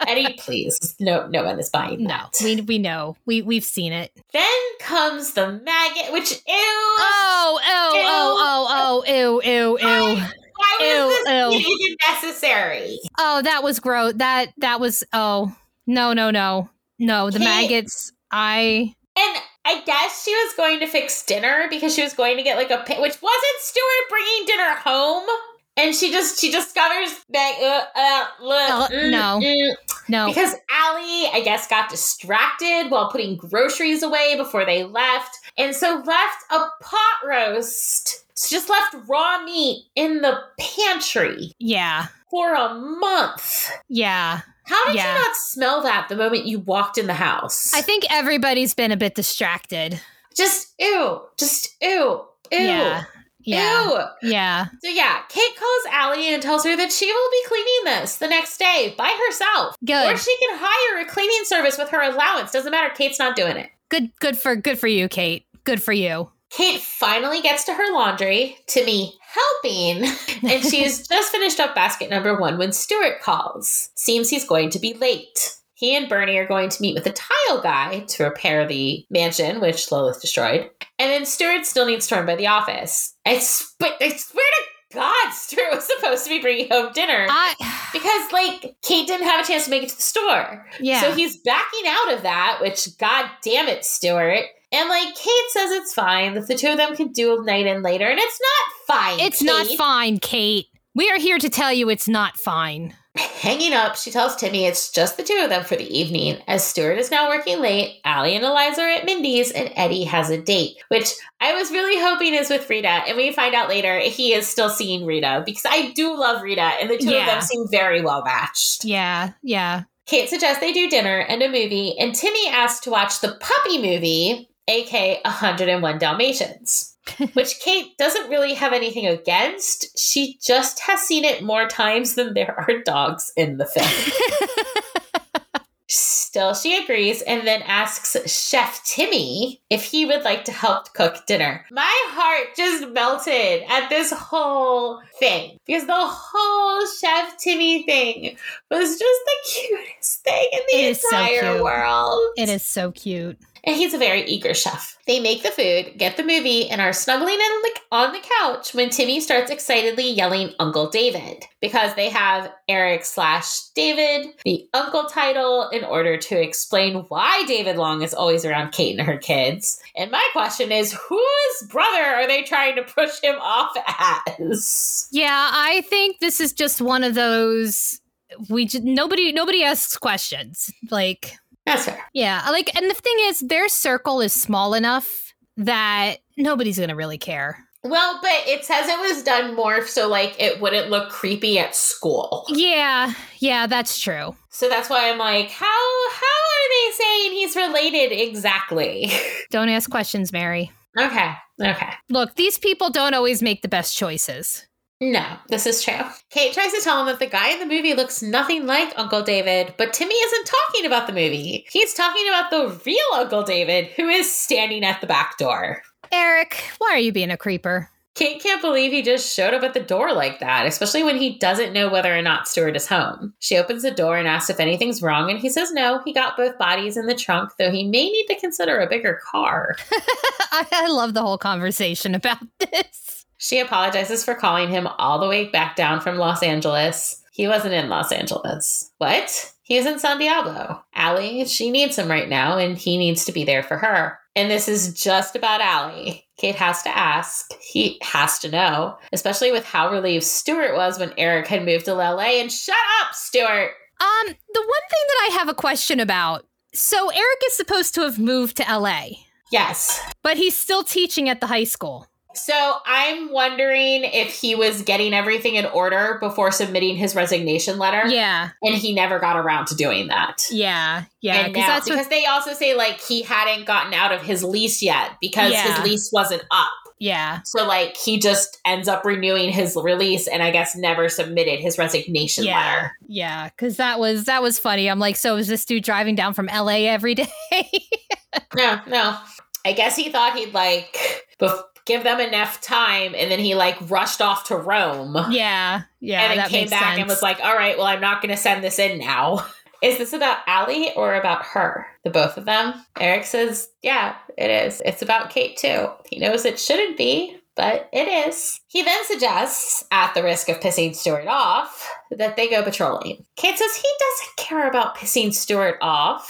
Eddie, please. No, no one is buying No, that. we we know. We we've seen it. then comes the maggot, which ew. Oh, oh, oh, oh, oh, ew, ew, ew. Why was ew, this ew. even necessary? Oh, that was gross. That that was oh. No, no, no. No, the maggots. I And I guess she was going to fix dinner because she was going to get like a pi- which wasn't Stuart bringing dinner home. And she just she discovers that uh, uh, Uh, mm, no. mm, no. Because Allie, I guess, got distracted while putting groceries away before they left, and so left a pot roast. So just left raw meat in the pantry yeah. for a month. Yeah. How did Yeah. you not smell that the moment you walked in the house? I think everybody's been a bit distracted. just ew, just ew, ew, Yeah. Yeah. ew. Yeah. So yeah, Kate calls Allie and tells her that she will be cleaning this the next day by herself. Or she can hire a cleaning service with her allowance. Doesn't matter. Kate's not doing it. Good good for good for you, Kate. Good for you. Kate finally gets to her laundry, to me helping, and she's just finished up basket number one when Stuart calls. Seems he's going to be late. He and Bernie are going to meet with a tile guy to repair the mansion, which Lilith destroyed. And then Stuart still needs to run by the office. I, sp- I swear to God, Stuart was supposed to be bringing home dinner. I Because, like, Kate didn't have a chance to make it to the store. yeah. So he's backing out of that, which, god damn it, Stuart. And like Kate says it's fine that the two of them can do a night in later, and it's not fine. It's Kate. not fine, Kate. We are here to tell you it's not fine. Hanging up, she tells Timmy it's just the two of them for the evening, as Stuart is now working late, Allie and Eliza are at Mindy's, and Eddie has a date, which I was really hoping is with Rita. And we find out later he is still seeing Rita because I do love Rita, and the two of them seem very well matched. Yeah, yeah. Kate suggests they do dinner and a movie, and Timmy asks to watch the puppy movie, aka 101 Dalmatians. which Kate doesn't really have anything against. She just has seen it more times than there are dogs in the film. Still, she agrees and then asks Chef Timmy if he would like to help cook dinner. My heart just melted at this whole thing because the whole Chef Timmy thing was just the cutest thing in the It so entire cute. world. It is so cute. And he's a very eager chef. They make the food, get the movie, and are snuggling on the couch when Timmy starts excitedly yelling Uncle David because they have Eric slash David, the uncle title, in order to explain why David Long is always around Kate and her kids. And my question is, whose brother are they trying to push him off as? Yeah, I think this is just one of those we just nobody nobody asks questions. Like That's fair. yeah, like and the thing is their circle is small enough that nobody's going to really care. Well, but it says it was done more so like it wouldn't look creepy at school. Yeah, yeah, that's true. So that's why I'm like, how how are they saying he's related exactly? Don't ask questions, Mary. okay. Okay. Look, these people don't always make the best choices. No, this is true. Kate tries to tell him that the guy in the movie looks nothing like Uncle David, but Timmy isn't talking about the movie. He's talking about the real Uncle David, who is standing at the back door. Eric, why are you being a creeper? Kate can't believe he just showed up at the door like that, especially when he doesn't know whether or not Stuart is home. She opens the door and asks if anything's wrong, and he says no, he got both bodies in the trunk, though he may need to consider a bigger car. I, love the whole conversation about this. She apologizes for calling him all the way back down from Los Angeles. He wasn't in Los Angeles. What? He was in San Diablo. Allie, she needs him right now, and he needs to be there for her. And this is just about Allie. Kate has to ask. He has to know, especially with how relieved Stuart was when Eric had moved to LA. And shut up, Stuart! Um, the one thing that I have a question about. So Eric is supposed to have moved to LA, Yes. but he's still teaching at the high school. So I'm wondering if he was getting everything in order before submitting his resignation letter. Yeah, And he never got around to doing that. yeah, yeah. now, that's because what. they also say like he hadn't gotten out of his lease yet because Yeah. his lease wasn't up. Yeah, So like he just ends up renewing his release and I guess never submitted his resignation yeah, letter. yeah. Because that was that was funny. I'm like, so is this dude driving down from LA every day? No, no. I guess he thought he'd like bef- give them enough time and then he like rushed off to Rome. yeah, yeah. and then came back sense. and was like, "All right, well, I'm not going to send this in now." Is this about Allie or about her? The both of them? Eric says, "Yeah, it is. It's about Kate too." He knows it shouldn't be, but it is. He then suggests, at the risk of pissing Stuart off, that they go patrolling. Kate says he doesn't care about pissing Stuart off,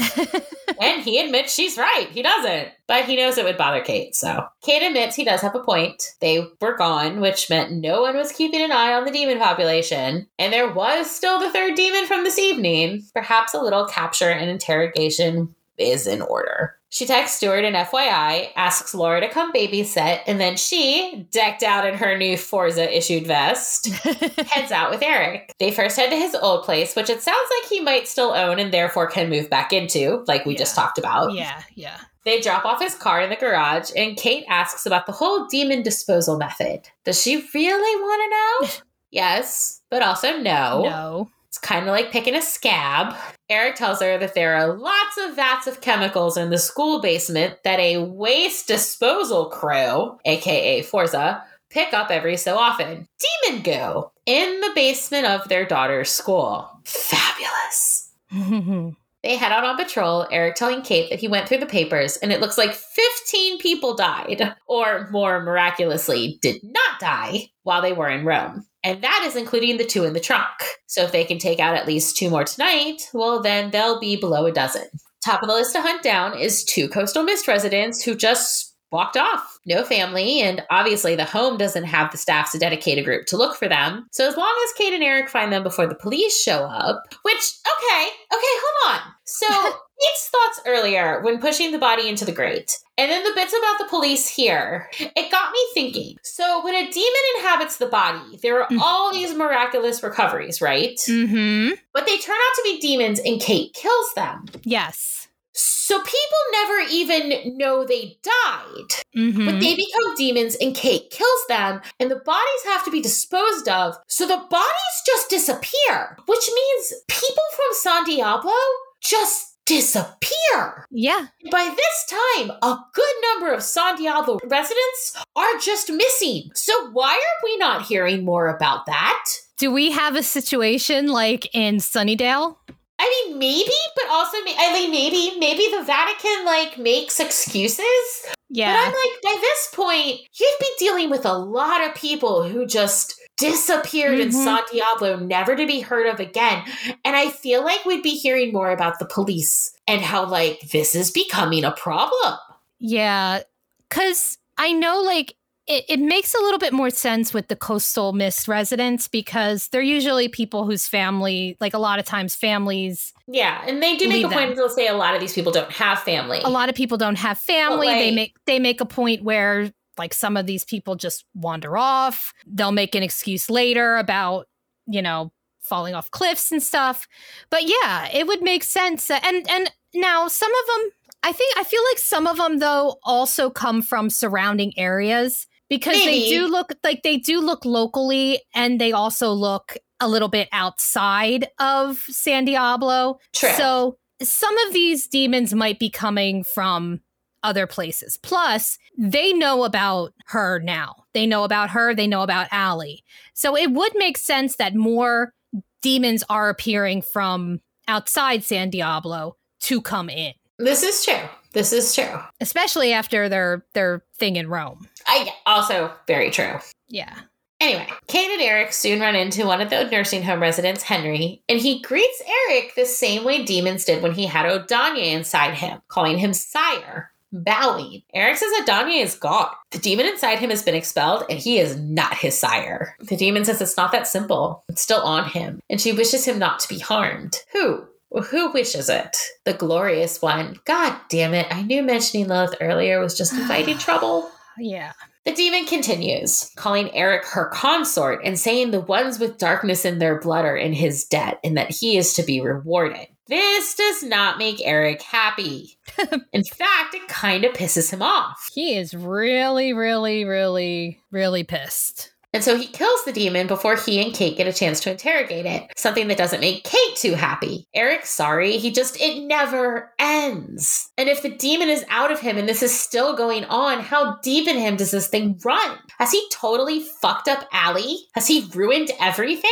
and he admits she's right. He doesn't. But he knows it would bother Kate, so. Kate admits he does have a point. They were gone, which meant no one was keeping an eye on the demon population. And there was still the third demon from this evening. Perhaps a little capture and interrogation is in order. She texts Stuart an FYI, asks Laura to come babysit, and then she, decked out in her new Forza issued vest, heads out with Eric. They first head to his old place, which it sounds like he might still own and therefore can move back into, like we just talked about. yeah, yeah. They drop off his car in the garage, and Kate asks about the whole demon disposal method. Does she really want to know? yes, but also no. No. It's kind of like picking a scab. Eric tells her that there are lots of vats of chemicals in the school basement that a waste disposal crew, aka Forza, pick up every so often. Demon goo in the basement of their daughter's school. Fabulous. They head out on patrol, Eric telling Kate that he went through the papers and it looks like 15 people died, or more miraculously, did not die while they were in Rome. And that is including the two in the trunk. So if they can take out at least two more tonight, well, then they'll be below a dozen. Top of the list to hunt down is two Coastal Mist residents who just walked off. No family, and obviously the home doesn't have the staff to dedicate a group to look for them. So as long as Kate and Eric find them before the police show up, which, okay, okay, hold on. So Kate's thoughts earlier when pushing the body into the grate. And then the bits about the police here, it got me thinking. So, when a demon inhabits the body, there are all these miraculous recoveries, right? Mm-hmm. But they turn out to be demons and Kate kills them. Yes. So people never even know they died. Mm-hmm. But they become demons and Kate kills them, and the bodies have to be disposed of. So the bodies just disappear, which means people from San Diablo just disappear. yeah. By this time, a good number of San Diablo residents are just missing. So why are we not hearing more about that? Do we have a situation like in Sunnydale? I mean, maybe, but also, I mean, maybe, maybe the Vatican like makes excuses. Yeah. But I'm like, by this point, you'd be dealing with a lot of people who just disappeared in Mhm. San Diablo, never to be heard of again. And I feel like we'd be hearing more about the police and how like this is becoming a problem. Yeah, because I know like it, it makes a little bit more sense with the coastal mist residents because they're usually people whose family, like a lot of times, families, Yeah, and they do make a point to say a lot of these people don't have family. a lot of people don't have family. they make they make a point where like some of these people just wander off. They'll make an excuse later about you know falling off cliffs and stuff. But yeah, it would make sense. And and now some of them, I think, I feel like some of them though also come from surrounding areas because they do look like they do look locally, and they also look a little bit outside of San Diablo. True. So some of these demons might be coming from other places. Plus, they know about her now. They know about her. They know about Allie. So it would make sense that more demons are appearing from outside San Diablo to come in, this is true. This is true. especially after their their thing in Rome. I also very true. Yeah. Anyway, Kate and Eric soon run into one of the nursing home residents, Henry, and he greets Eric the same way demons did when he had Odanya inside him, calling him sire, bowing. Eric says Odanya is gone. The demon inside him has been expelled, and he is not his sire. The demon says it's not that simple. It's still on him, and she wishes him not to be harmed. Who? Who wishes it? The glorious one. God damn it. I knew mentioning Lilith earlier was just inviting trouble. Yeah. The demon continues, calling Eric her consort and saying the ones with darkness in their blood are in his debt and that he is to be rewarded. This does not make Eric happy. in fact, it kind of pisses him off. He is really, really, really, really pissed. And so he kills the demon before he and Kate get a chance to interrogate it, something that doesn't make Kate too happy. Eric's sorry, he just, it never ends. And if the demon is out of him and this is still going on, how deep in him does this thing run? Has he totally fucked up Allie? Has he ruined everything?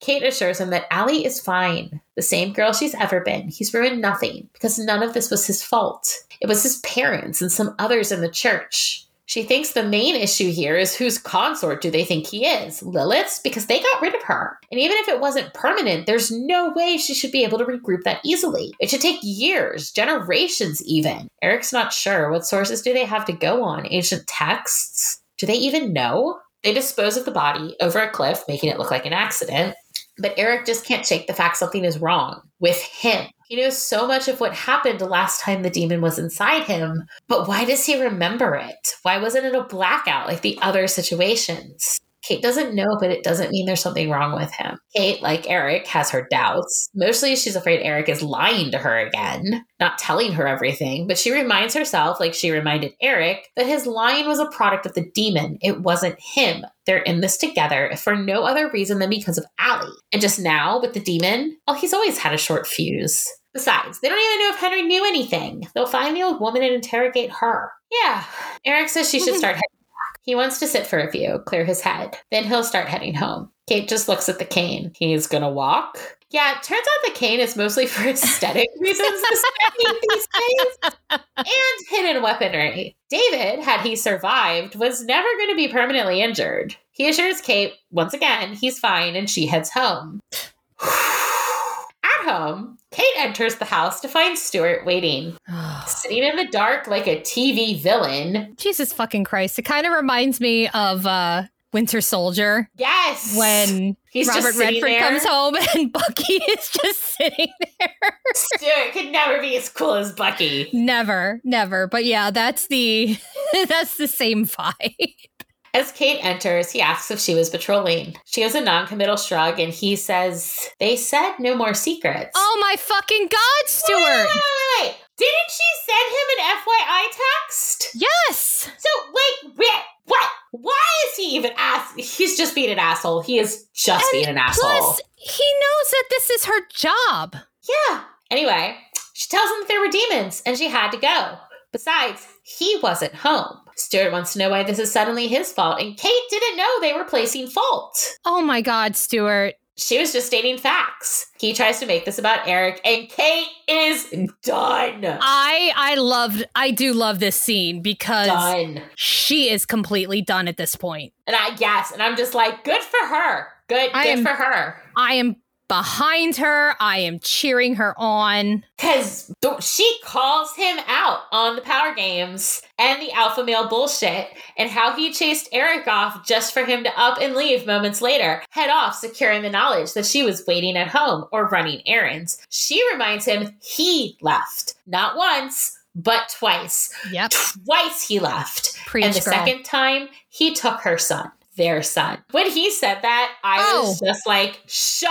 Kate assures him that Allie is fine, the same girl she's ever been. He's ruined nothing because none of this was his fault. It was his parents and some others in the church. She thinks the main issue here is whose consort do they think he is? Lilith's? Because they got rid of her. And even if it wasn't permanent, there's no way she should be able to regroup that easily. It should take years, generations even. Eric's not sure. What sources do they have to go on? Ancient texts? Do they even know? They dispose of the body over a cliff, making it look like an accident. But Eric just can't shake the fact something is wrong with him. He knows so much of what happened last time the demon was inside him, but why does he remember it? Why wasn't it a blackout like the other situations? Kate doesn't know, but it doesn't mean there's something wrong with him. Kate, like Eric, has her doubts. Mostly she's afraid Eric is lying to her again, not telling her everything, but she reminds herself, like she reminded Eric, that his lying was a product of the demon. It wasn't him. They're in this together for no other reason than because of Allie. And just now, with the demon, well, he's always had a short fuse. Besides, they don't even know if Henry knew anything. They'll find the old woman and interrogate her. Yeah. Eric says she should start heading. He wants to sit for a few, clear his head. Then he'll start heading home. Kate just looks at the cane. He's gonna walk. Yeah, it turns out the cane is mostly for aesthetic reasons these days. And hidden weaponry. David, had he survived, was never going to be permanently injured. He assures Kate, once again, he's fine and she heads home. Home, Kate enters the house to find Stuart waiting, sitting in the dark like a TV villain. Jesus fucking Christ. It kind of reminds me of uh Winter Soldier. Yes. When He's Robert Redford there. comes home and Bucky is just sitting there. Stuart could never be as cool as Bucky. never, never. But yeah, that's the that's the same vibe. As Kate enters, he asks if she was patrolling. She has a non-committal shrug and he says, They said no more secrets. Oh my fucking god, Stuart. wait, wait, wait. Didn't she send him an FYI text? Yes. So wait, wait, what? Why is he even ask? He's just being an asshole. He is just And being an asshole. Plus, he knows that this is her job. yeah. Anyway, she tells him that there were demons and she had to go. Besides, he wasn't home. Stuart wants to know why this is suddenly his fault, and Kate didn't know they were placing fault. Oh my god, Stuart. She was just stating facts. He tries to make this about Eric, and Kate is done. I I loved I do love this scene because Done. she is completely done at this point. And I guess, and I'm just like, good for her. Good, I good am- for her. I am behind her. I am cheering her on. Because she calls him out on the power games and the alpha male bullshit and how he chased Eric off just for him to up and leave moments later, head off, securing the knowledge that she was waiting at home or running errands. She reminds him he left, not once, but twice. Yep. Twice he left. Preach, and the girl. second time, he took her son. Their son. When he said that, I was Oh. just like, shut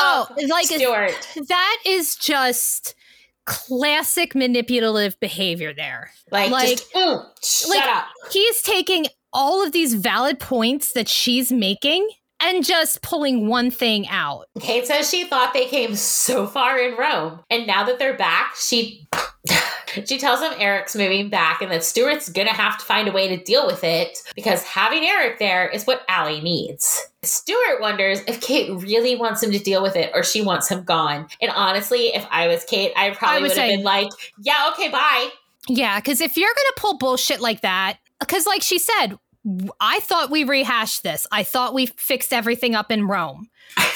Oh, up, like Stuart. that is just classic manipulative behavior there. Like, like- just, mm, shut like- up. He's taking all of these valid points that she's making and just pulling one thing out. Kate says she thought they came so far in Rome, and now that they're back, she she tells him Eric's moving back and that Stuart's gonna have to find a way to deal with it because having Eric there is what Allie needs. Stuart wonders if Kate really wants him to deal with it or she wants him gone. And honestly, if I was Kate, I probably I would would have say- been like, "Yeah, okay, bye." Yeah, because if you're going to pull bullshit like that, because like she said, I thought we rehashed this. I thought we fixed everything up in Rome.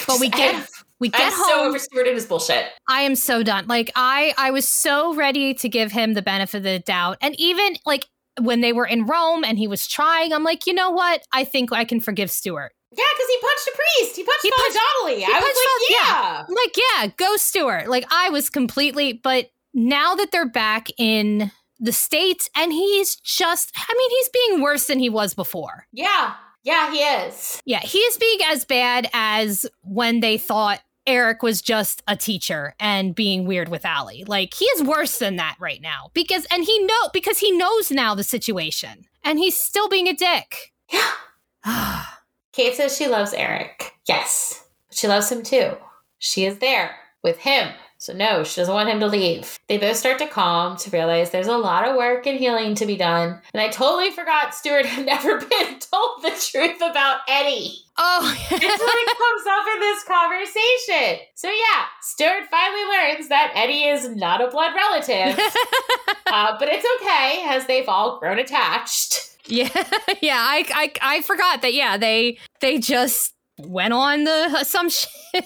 But we get we I'm get so over Stuart and his bullshit. I am so done. Like I I was so ready to give him the benefit of the doubt. And even like when they were in Rome and he was trying, I'm like, you know what? I think I can forgive Stuart. Yeah, because he punched a priest. He punched He Father punched- Donnelly. I was punched like, Father- yeah. Like, yeah, go Stuart. Like I was completely, but now that they're back in the States and he's just, I mean, he's being worse than he was before. Yeah. Yeah, he is. Yeah, he is being as bad as when they thought Eric was just a teacher and being weird with Allie. Like he is worse than that right now because and he know because he knows now the situation and he's still being a dick. Yeah. Kate says she loves Eric. Yes. She loves him too. She is there with him. So, no, she doesn't want him to leave. They both start to calm to realize there's a lot of work and healing to be done. And I totally forgot Stuart had never been told the truth about Eddie oh, until it comes up in this conversation. So, yeah, Stuart finally learns that Eddie is not a blood relative. uh, but it's okay as they've all grown attached. yeah, yeah. I, I I forgot that. Yeah, they they just went on the shit.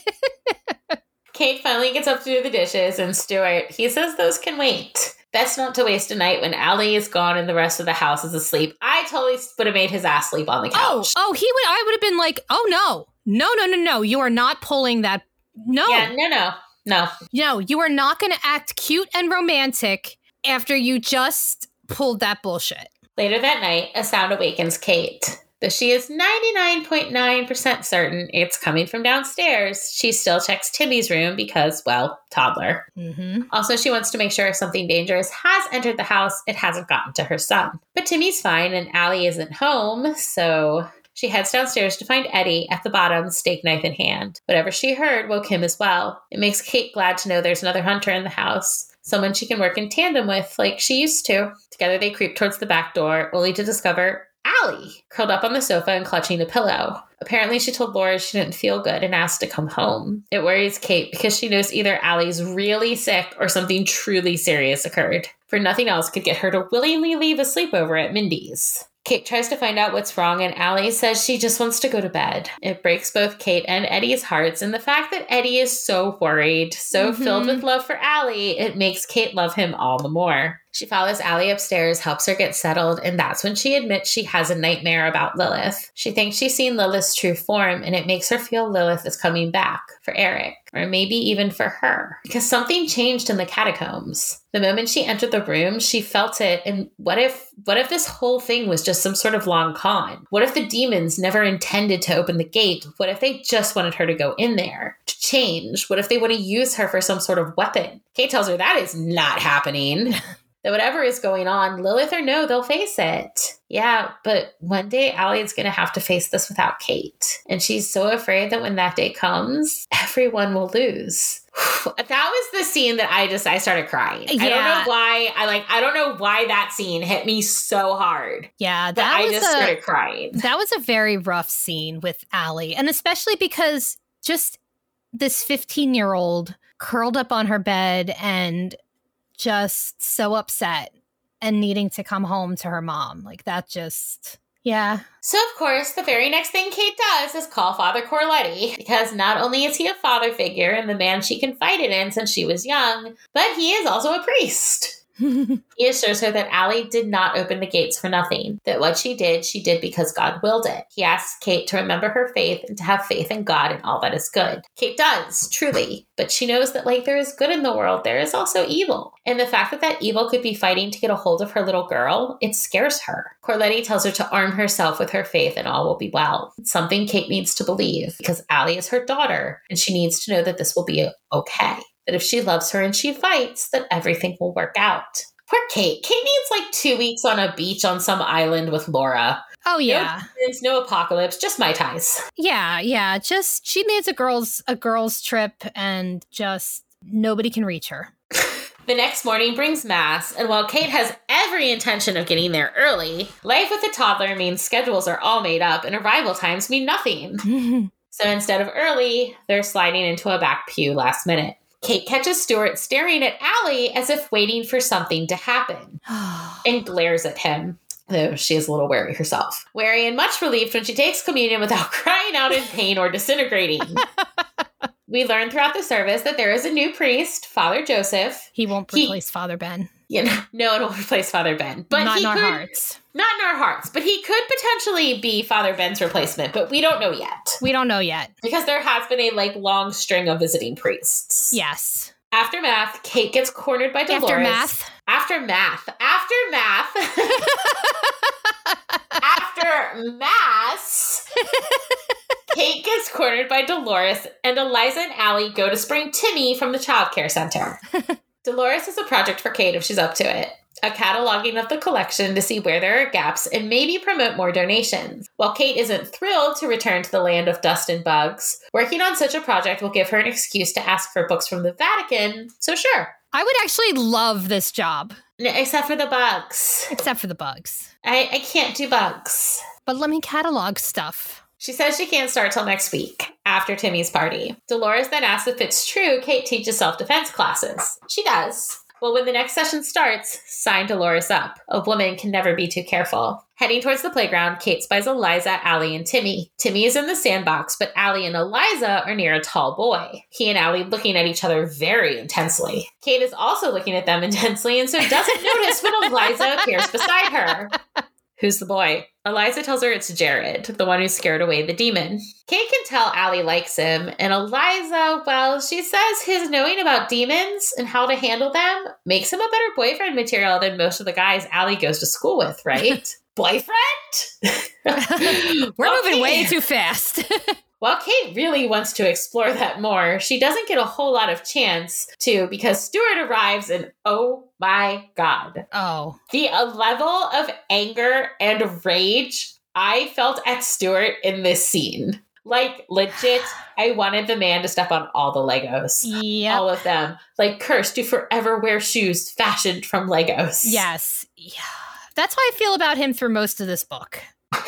Kate finally gets up to do the dishes, and Stuart, he says those can wait. Best not to waste a night when Allie is gone and the rest of the house is asleep. I totally would have made his ass sleep on the Oh, couch. oh, he would. I would have been like, oh no, no, no, no, no. You are not pulling that. No, Yeah, no, no, no. no. You are not going to act cute and romantic after you just pulled that bullshit. Later that night, a sound awakens Kate. Though she is 99.9% certain it's coming from downstairs, she still checks Timmy's room because, well, toddler. Mm-hmm. Also, she wants to make sure if something dangerous has entered the house, it hasn't gotten to her son. But Timmy's fine and Allie isn't home, so she heads downstairs to find Eddie at the bottom, steak knife in hand. Whatever she heard woke him as well. It makes Kate glad to know there's another hunter in the house, someone she can work in tandem with like she used to. Together they creep towards the back door, only to discover Allie curled up on the sofa and clutching a pillow. Apparently, she told Laura she didn't feel good and asked to come home. It worries Kate because she knows either Allie's really sick or something truly serious occurred. For nothing else could get her to willingly leave a sleepover at Mindy's. Kate tries to find out what's wrong, and Allie says she just wants to go to bed. It breaks both Kate and Eddie's hearts, and the fact that Eddie is so worried, so Mhm. filled with love for Allie, it makes Kate love him all the more. She follows Allie upstairs, helps her get settled, and that's when she admits she has a nightmare about Lilith. She thinks she's seen Lilith's true form, and it makes her feel Lilith is coming back for Eric, or maybe even for her, because something changed in the catacombs. The moment she entered the room, she felt it, and what if what if this whole thing was just some sort of long con? What if the demons never intended to open the gate? What if they just wanted her to go in there to change? What if they want to use her for some sort of weapon? Kate tells her that is not happening. that whatever is going on, Lilith or no, they'll face it. Yeah, but one day Allie's gonna have to face this without Kate. And she's so afraid that when that day comes, everyone will lose. that was the scene that I just I started crying. I don't Yeah. know why. I like I don't know why that scene hit me so hard. Yeah, that I just a started crying. that was a very rough scene with Allie, and especially because just this 15 year old curled up on her bed and just so upset and needing to come home to her mom. Like that just, yeah. So, of course, the very next thing Kate does is call Father Corletti because not only is he a father figure and the man she confided in since she was young, but he is also a priest. He assures her that Allie did not open the gates for nothing, that what she did, she did because God willed it. He asks Kate to remember her faith and to have faith in God and all that is good. Kate does, truly, but she knows that like there is good in the world, there is also evil. And the fact that that evil could be fighting to get a hold of her little girl, it scares her. Corletti tells her to arm herself with her faith and all will be well. It's something Kate needs to believe because Allie is her daughter and she needs to know that this will be okay. That if she loves her and she fights, that everything will work out. Poor Kate. Kate needs like two weeks on a beach on some island with Laura. oh, yeah. There's no apocalypse, just mai tais. Yeah, yeah. Just she needs a girls a girls trip and just nobody can reach her. The next morning brings Mass, and while Kate has every intention of getting there early, life with a toddler means schedules are all made up and arrival times mean nothing. So instead of early, they're sliding into a back pew last minute. Kate catches Stuart staring at Allie as if waiting for something to happen and glares at him. Though she is a little wary herself. Wary and much relieved when she takes communion without crying out in pain or disintegrating. we learn throughout the service that there is a new priest, Father Joseph. he won't He- replace Father Ben. You know, no one will replace Father Ben, but Not he in our could, hearts. not in our hearts. But he could potentially be Father Ben's replacement, but we don't know yet We don't know yet. because there has been a like long string of visiting priests. Yes. After math, Kate gets cornered by Dolores. After math. After math. After. After mass. Kate gets cornered by Dolores, and Eliza and Allie go to spring Timmy from the childcare center. Dolores is a project for Kate if she's up to it. A cataloging of the collection to see where there are gaps and maybe promote more donations. While Kate isn't thrilled to return to the land of dust and bugs, working on such a project will give her an excuse to ask for books from the Vatican, so sure. I would actually love this job, Except for the bugs. except for the bugs. I, I can't do bugs. But let me catalog stuff. She says she can't start till next week, after Timmy's party. Dolores then asks if it's true Kate teaches self defense classes. She does. Well, when the next session starts, sign Dolores up. A woman can never be too careful. Heading towards the playground, Kate spies Eliza, Allie, and Timmy. Timmy is in the sandbox, but Allie and Eliza are near a tall boy. He and Allie looking at each other very intensely. Kate is also looking at them intensely and so doesn't notice when Eliza appears beside her. Who's the boy? Eliza tells her it's Jared, the one who scared away the demon. Kate can tell Allie likes him, and Eliza, well, she says his knowing about demons and how to handle them makes him a better boyfriend material than most of the guys Allie goes to school with, right? boyfriend? We're Well, moving way too fast. While Kate really wants to explore that more, she doesn't get a whole lot of chance to because Stuart arrives and oh my god. oh. The level of anger and rage I felt at Stuart in this scene. Like, legit, I wanted the man to step on all the Legos. Yep. All of them. Like, cursed to forever wear shoes fashioned from Legos. Yes. Yeah. That's how I feel about him through most of this book.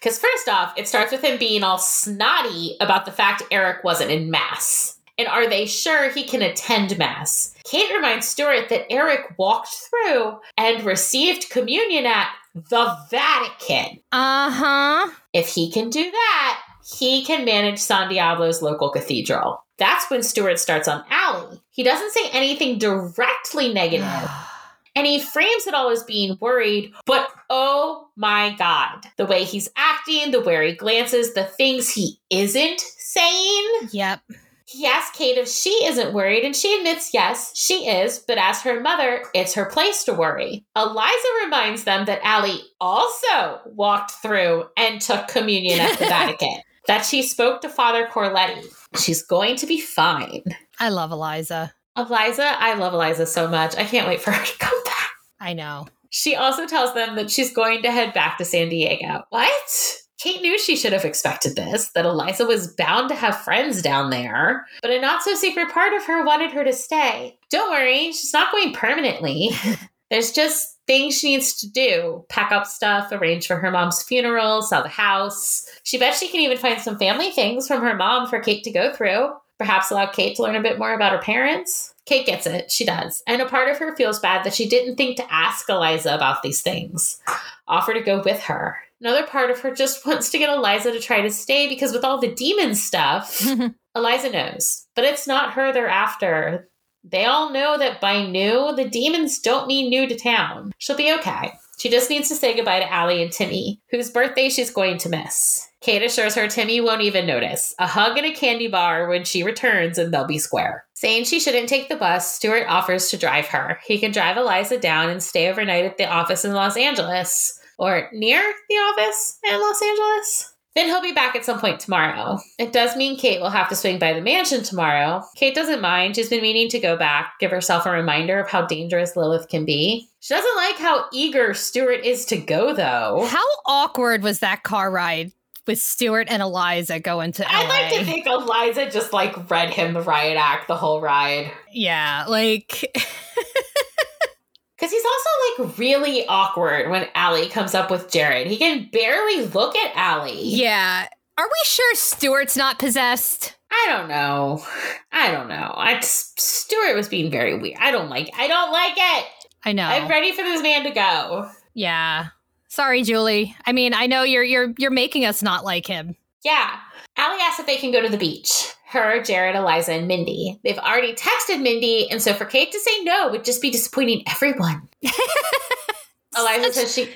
Because, first off, it starts with him being all snotty about the fact Eric wasn't in Mass. And are they sure he can attend Mass? Kate reminds Stuart that Eric walked through and received communion at the Vatican. Uh huh. If he can do that, he can manage San Diablo's local cathedral. That's when Stuart starts on Allie. He doesn't say anything directly negative, and he frames it all as being worried, but oh my god, the way he's acting, the way he glances, the things he isn't saying. Yep. He asks Kate if she isn't worried, and she admits yes, she is, but as her mother, it's her place to worry. Eliza reminds them that Allie also walked through and took communion at the Vatican, that she spoke to Father Corletti. She's going to be fine. I love Eliza. Eliza, I love Eliza so much. I can't wait for her to come back. I know. She also tells them that she's going to head back to San Diego. What? Kate knew she should have expected this, that Eliza was bound to have friends down there, but a not so secret part of her wanted her to stay. Don't worry, she's not going permanently. There's just things she needs to do pack up stuff, arrange for her mom's funeral, sell the house. She bet she can even find some family things from her mom for Kate to go through. Perhaps allow Kate to learn a bit more about her parents. Kate gets it. She does. And a part of her feels bad that she didn't think to ask Eliza about these things, offer to go with her. Another part of her just wants to get Eliza to try to stay because with all the demon stuff, Eliza knows. But it's not her they're after. They all know that by new, the demons don't mean new to town. She'll be okay. She just needs to say goodbye to Allie and Timmy, whose birthday she's going to miss. Kate assures her Timmy won't even notice. A hug and a candy bar when she returns, and they'll be square. Saying she shouldn't take the bus, Stuart offers to drive her. He can drive Eliza down and stay overnight at the office in Los Angeles or near the office in Los Angeles. Then he'll be back at some point tomorrow. It does mean Kate will have to swing by the mansion tomorrow. Kate doesn't mind. She's been meaning to go back, give herself a reminder of how dangerous Lilith can be. She doesn't like how eager Stuart is to go, though. How awkward was that car ride with Stuart and Eliza going to LA? I'd like to think Eliza just like read him the riot act the whole ride. Yeah, like. Because he's also like really awkward when Allie comes up with Jared. He can barely look at Allie. Yeah. Are we sure Stuart's not possessed? I don't know. I don't know. I Stuart was being very weird. I don't like. I don't like it. I know. I'm ready for this man to go. Yeah. Sorry, Julie. I mean, I know you're you're you're making us not like him. Yeah. Allie asks if they can go to the beach. Her, Jared, Eliza, and Mindy. They've already texted Mindy, and so for Kate to say no would just be disappointing everyone. Eliza says she.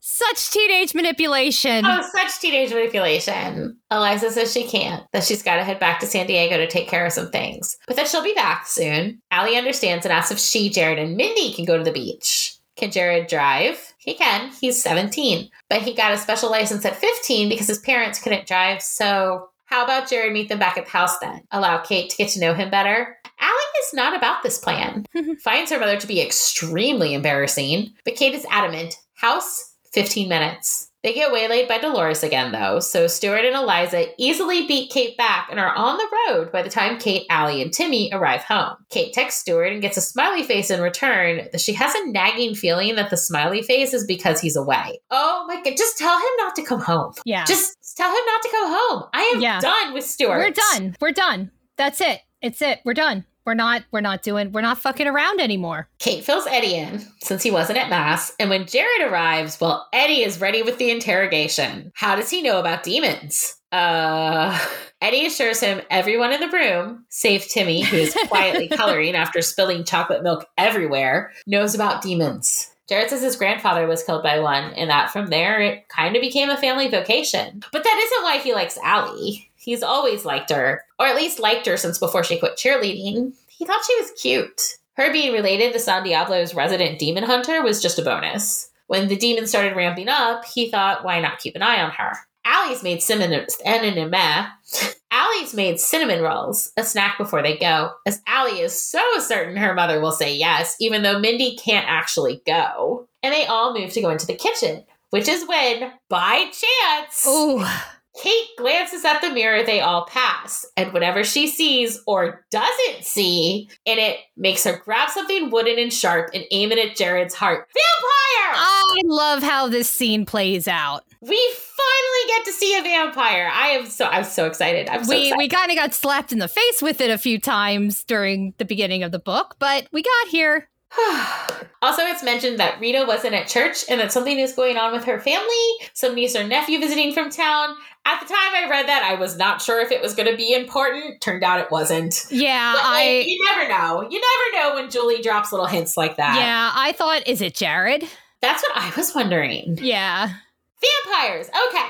Such teenage manipulation. Oh, such teenage manipulation. Eliza says she can't, that she's got to head back to San Diego to take care of some things, but that she'll be back soon. Allie understands and asks if she, Jared, and Mindy can go to the beach. Can Jared drive? He can. He's 17. But he got a special license at 15 because his parents couldn't drive. So, how about Jared meet them back at the house then? Allow Kate to get to know him better? Allie is not about this plan. Finds her mother to be extremely embarrassing, but Kate is adamant. House, 15 minutes. They get waylaid by Dolores again, though, so Stuart and Eliza easily beat Kate back and are on the road by the time Kate, Allie, and Timmy arrive home. Kate texts Stuart and gets a smiley face in return. That she has a nagging feeling that the smiley face is because he's away. Oh my god, just tell him not to come home. Yeah. Just tell him not to go home. I am Yeah. done with Stuart. We're done. We're done. That's it. It's it. We're done. We're not we're not doing we're not fucking around anymore. Kate fills Eddie in since he wasn't at Mass, and when Jared arrives, well, Eddie is ready with the interrogation. How does he know about demons? Uh, Eddie assures him everyone in the room, save Timmy, who is quietly coloring after spilling chocolate milk everywhere, knows about demons. Jared says his grandfather was killed by one, and that from there it kind of became a family vocation. But that isn't why he likes Allie. He's always liked her, or at least liked her since before she quit cheerleading. He thought she was cute. Her being related to San Diablo's resident demon hunter was just a bonus. When the demons started ramping up, he thought, why not keep an eye on her? Allie's made cinnamon Allie's made cinnamon rolls, a snack before they go, as Allie is so certain her mother will say yes, even though Mindy can't actually go. And they all move to go into the kitchen, which is when, by chance, Ooh. Kate glances at the mirror they all pass, and whatever she sees or doesn't see in it makes her grab something wooden and sharp and aim it at Jared's heart. Vampire! I love how this scene plays out. we finally get to see a vampire. I am so I'm so excited. I'm so we excited. we kind of got slapped in the face with it a few times during the beginning of the book, but we got here. also, it's mentioned that Rita wasn't at church and that something is going on with her family, some niece or nephew visiting from town. At the time I read that, I was not sure if it was going to be important. Turned out it wasn't. Yeah, like, I you never know. You never know when Julie drops little hints like that. yeah, I thought is it Jared? That's what I was wondering. Yeah. Vampires. Okay.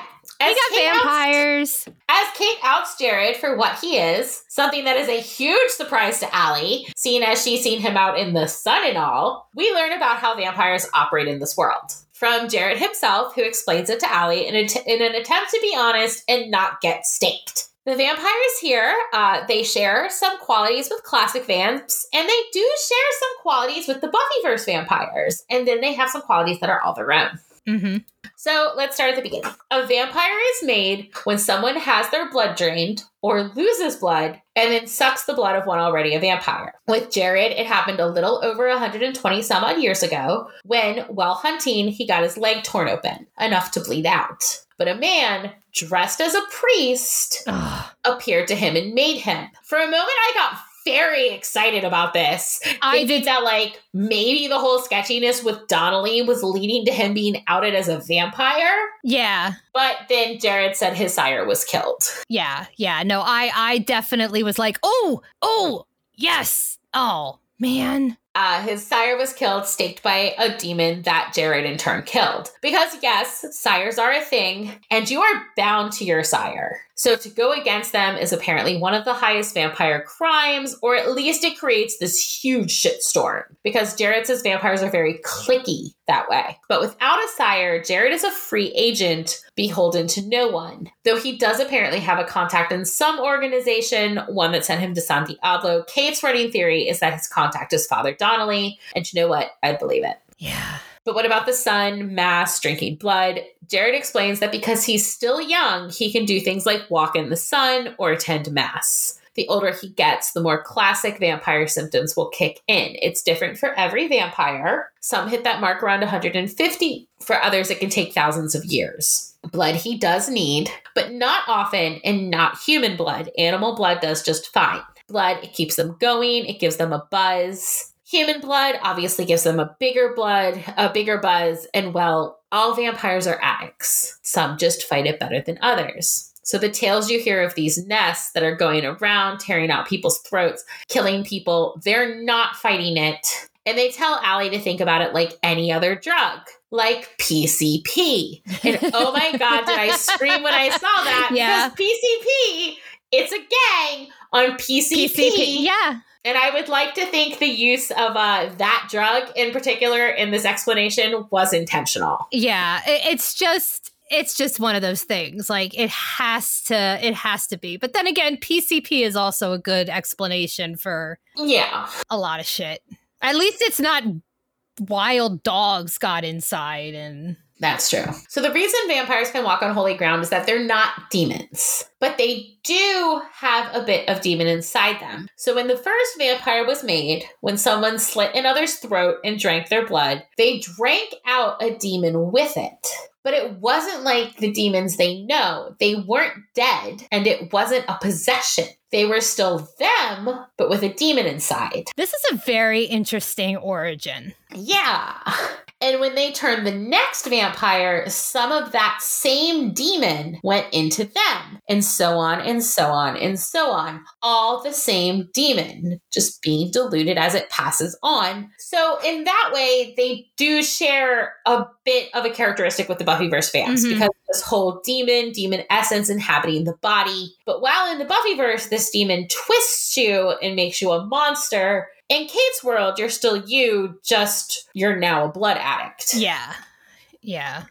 We As got Kate outs- vampires. As Kate outs Jared for what he is, something that is a huge surprise to Allie, seeing as she's seen him out in the sun and all, we learn about how vampires operate in this world. From Jared himself, who explains it to Allie in, t- in an attempt to be honest and not get staked. The vampires here, uh, they share some qualities with classic vamps, and they do share some qualities with the Buffyverse vampires. And then they have some qualities that are all their own. hmm So let's start at the beginning. A vampire is made when someone has their blood drained or loses blood and then sucks the blood of one already a vampire. With Jared, it happened a little over 120 some odd years ago when, while hunting, he got his leg torn open, enough to bleed out. But a man dressed as a priest Ugh. appeared to him and made him. For a moment, I got very excited about this. I did. that like maybe the whole sketchiness with Donnelly was leading to him being outed as a vampire. Yeah. But then Jared said his sire was killed. Yeah. Yeah. No, I I definitely was like, "Oh, oh, yes. Oh, man." Uh, his sire was killed, staked by a demon that Jared in turn killed. Because, yes, sires are a thing, and you are bound to your sire. So to go against them is apparently one of the highest vampire crimes, or at least it creates this huge shitstorm. Because Jared says vampires are very clicky that way. But without a sire, Jared is a free agent beholden to no one. Though he does apparently have a contact in some organization, one that sent him to San Diablo. Kate's running theory is that his contact is Father Donnelly. And you know what? I believe it. Yeah. But what about the sun, mass, drinking blood? Jared explains that because he's still young, he can do things like walk in the sun or attend mass. The older he gets, the more classic vampire symptoms will kick in. It's different for every vampire. Some hit that mark around 150. For others, it can take thousands of years. Blood he does need, but not often and not human blood. Animal blood does just fine. Blood, it keeps them going, it gives them a buzz. Human blood obviously gives them a bigger blood, a bigger buzz, and well, all vampires are addicts. Some just fight it better than others. So the tales you hear of these nests that are going around, tearing out people's throats, killing people, they're not fighting it. And they tell Allie to think about it like any other drug, like PCP. And oh my God, did I scream when I saw that? Yeah. Because PCP, it's a gang on PCP. PCP. Yeah. And I would like to think the use of uh, that drug in particular in this explanation was intentional. Yeah. It's just it's just one of those things. Like it has to it has to be. But then again, PCP is also a good explanation for Yeah. a lot of shit. At least it's not wild dogs got inside and That's true. So the reason vampires can walk on holy ground is that they're not demons, but they do have a bit of demon inside them. So when the first vampire was made, when someone slit another's throat and drank their blood, they drank out a demon with it. But it wasn't like the demons they know. They weren't dead, and it wasn't a possession. They were still them, but with a demon inside. this is a very interesting origin. Yeah. And when they turned the next vampire, some of that same demon went into them, and so on and so on and so on. All the same demon, just being diluted as it passes on. So, in that way, they do share a bit of a characteristic with the Buffyverse fans Mhm. because this whole demon, demon essence inhabiting the body. But while in the Buffyverse, this demon twists you and makes you a monster, in Kate's world, you're still you, just you're now a blood addict. Yeah. Yeah.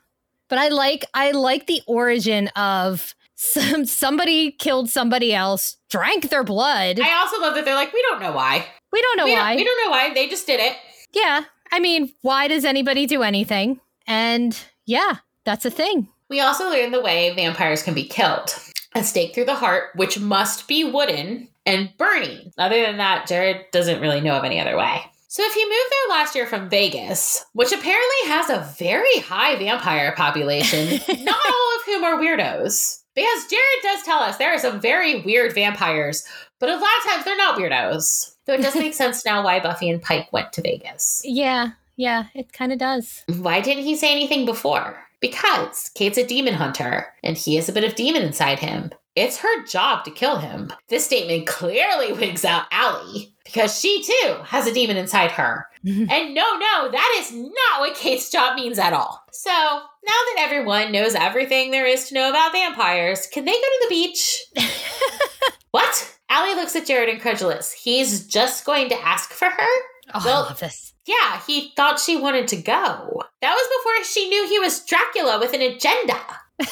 But I like I like the origin of some somebody killed somebody else, drank their blood. I also love that they're like, we don't know why. we don't know we, why. Don't, we don't know why. They just did it. yeah. I mean, why does anybody do anything? And yeah, that's a thing. We also learn the way vampires can be killed. A stake through the heart, which must be wooden, and burning. Other than that, Jared doesn't really know of any other way. So if he moved there last year from Vegas, which apparently has a very high vampire population, not all of whom are weirdos. Because Jared does tell us there are some very weird vampires, but a lot of times they're not weirdos. Though it does make sense now why Buffy and Pike went to Vegas. Yeah, yeah, it kind of does. Why didn't he say anything before? Because Kate's a demon hunter and he has a bit of demon inside him. It's her job to kill him. This statement clearly wigs out Allie because she too has a demon inside her. and no, no, that is not what Kate's job means at all. So now that everyone knows everything there is to know about vampires, can they go to the beach? what? Allie looks at Jared incredulous. He's just going to ask for her? Oh, Well- I love this. Yeah, he thought she wanted to go. That was before she knew he was Dracula with an agenda.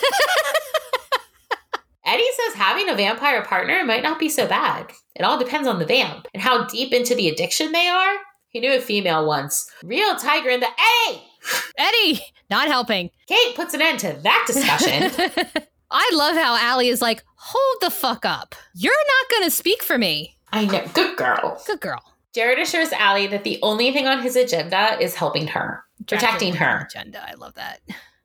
Eddie says having a vampire partner might not be so bad. It all depends on the vamp and how deep into the addiction they are. He knew a female once. Real tiger in the Eddie! Eddie, not helping. Kate puts an end to that discussion. I love how Allie is like, hold the fuck up. You're not going to speak for me. I know, good girl. Good girl. Jared assures Allie that the only thing on his agenda is helping her, protecting her. Agenda. I love that.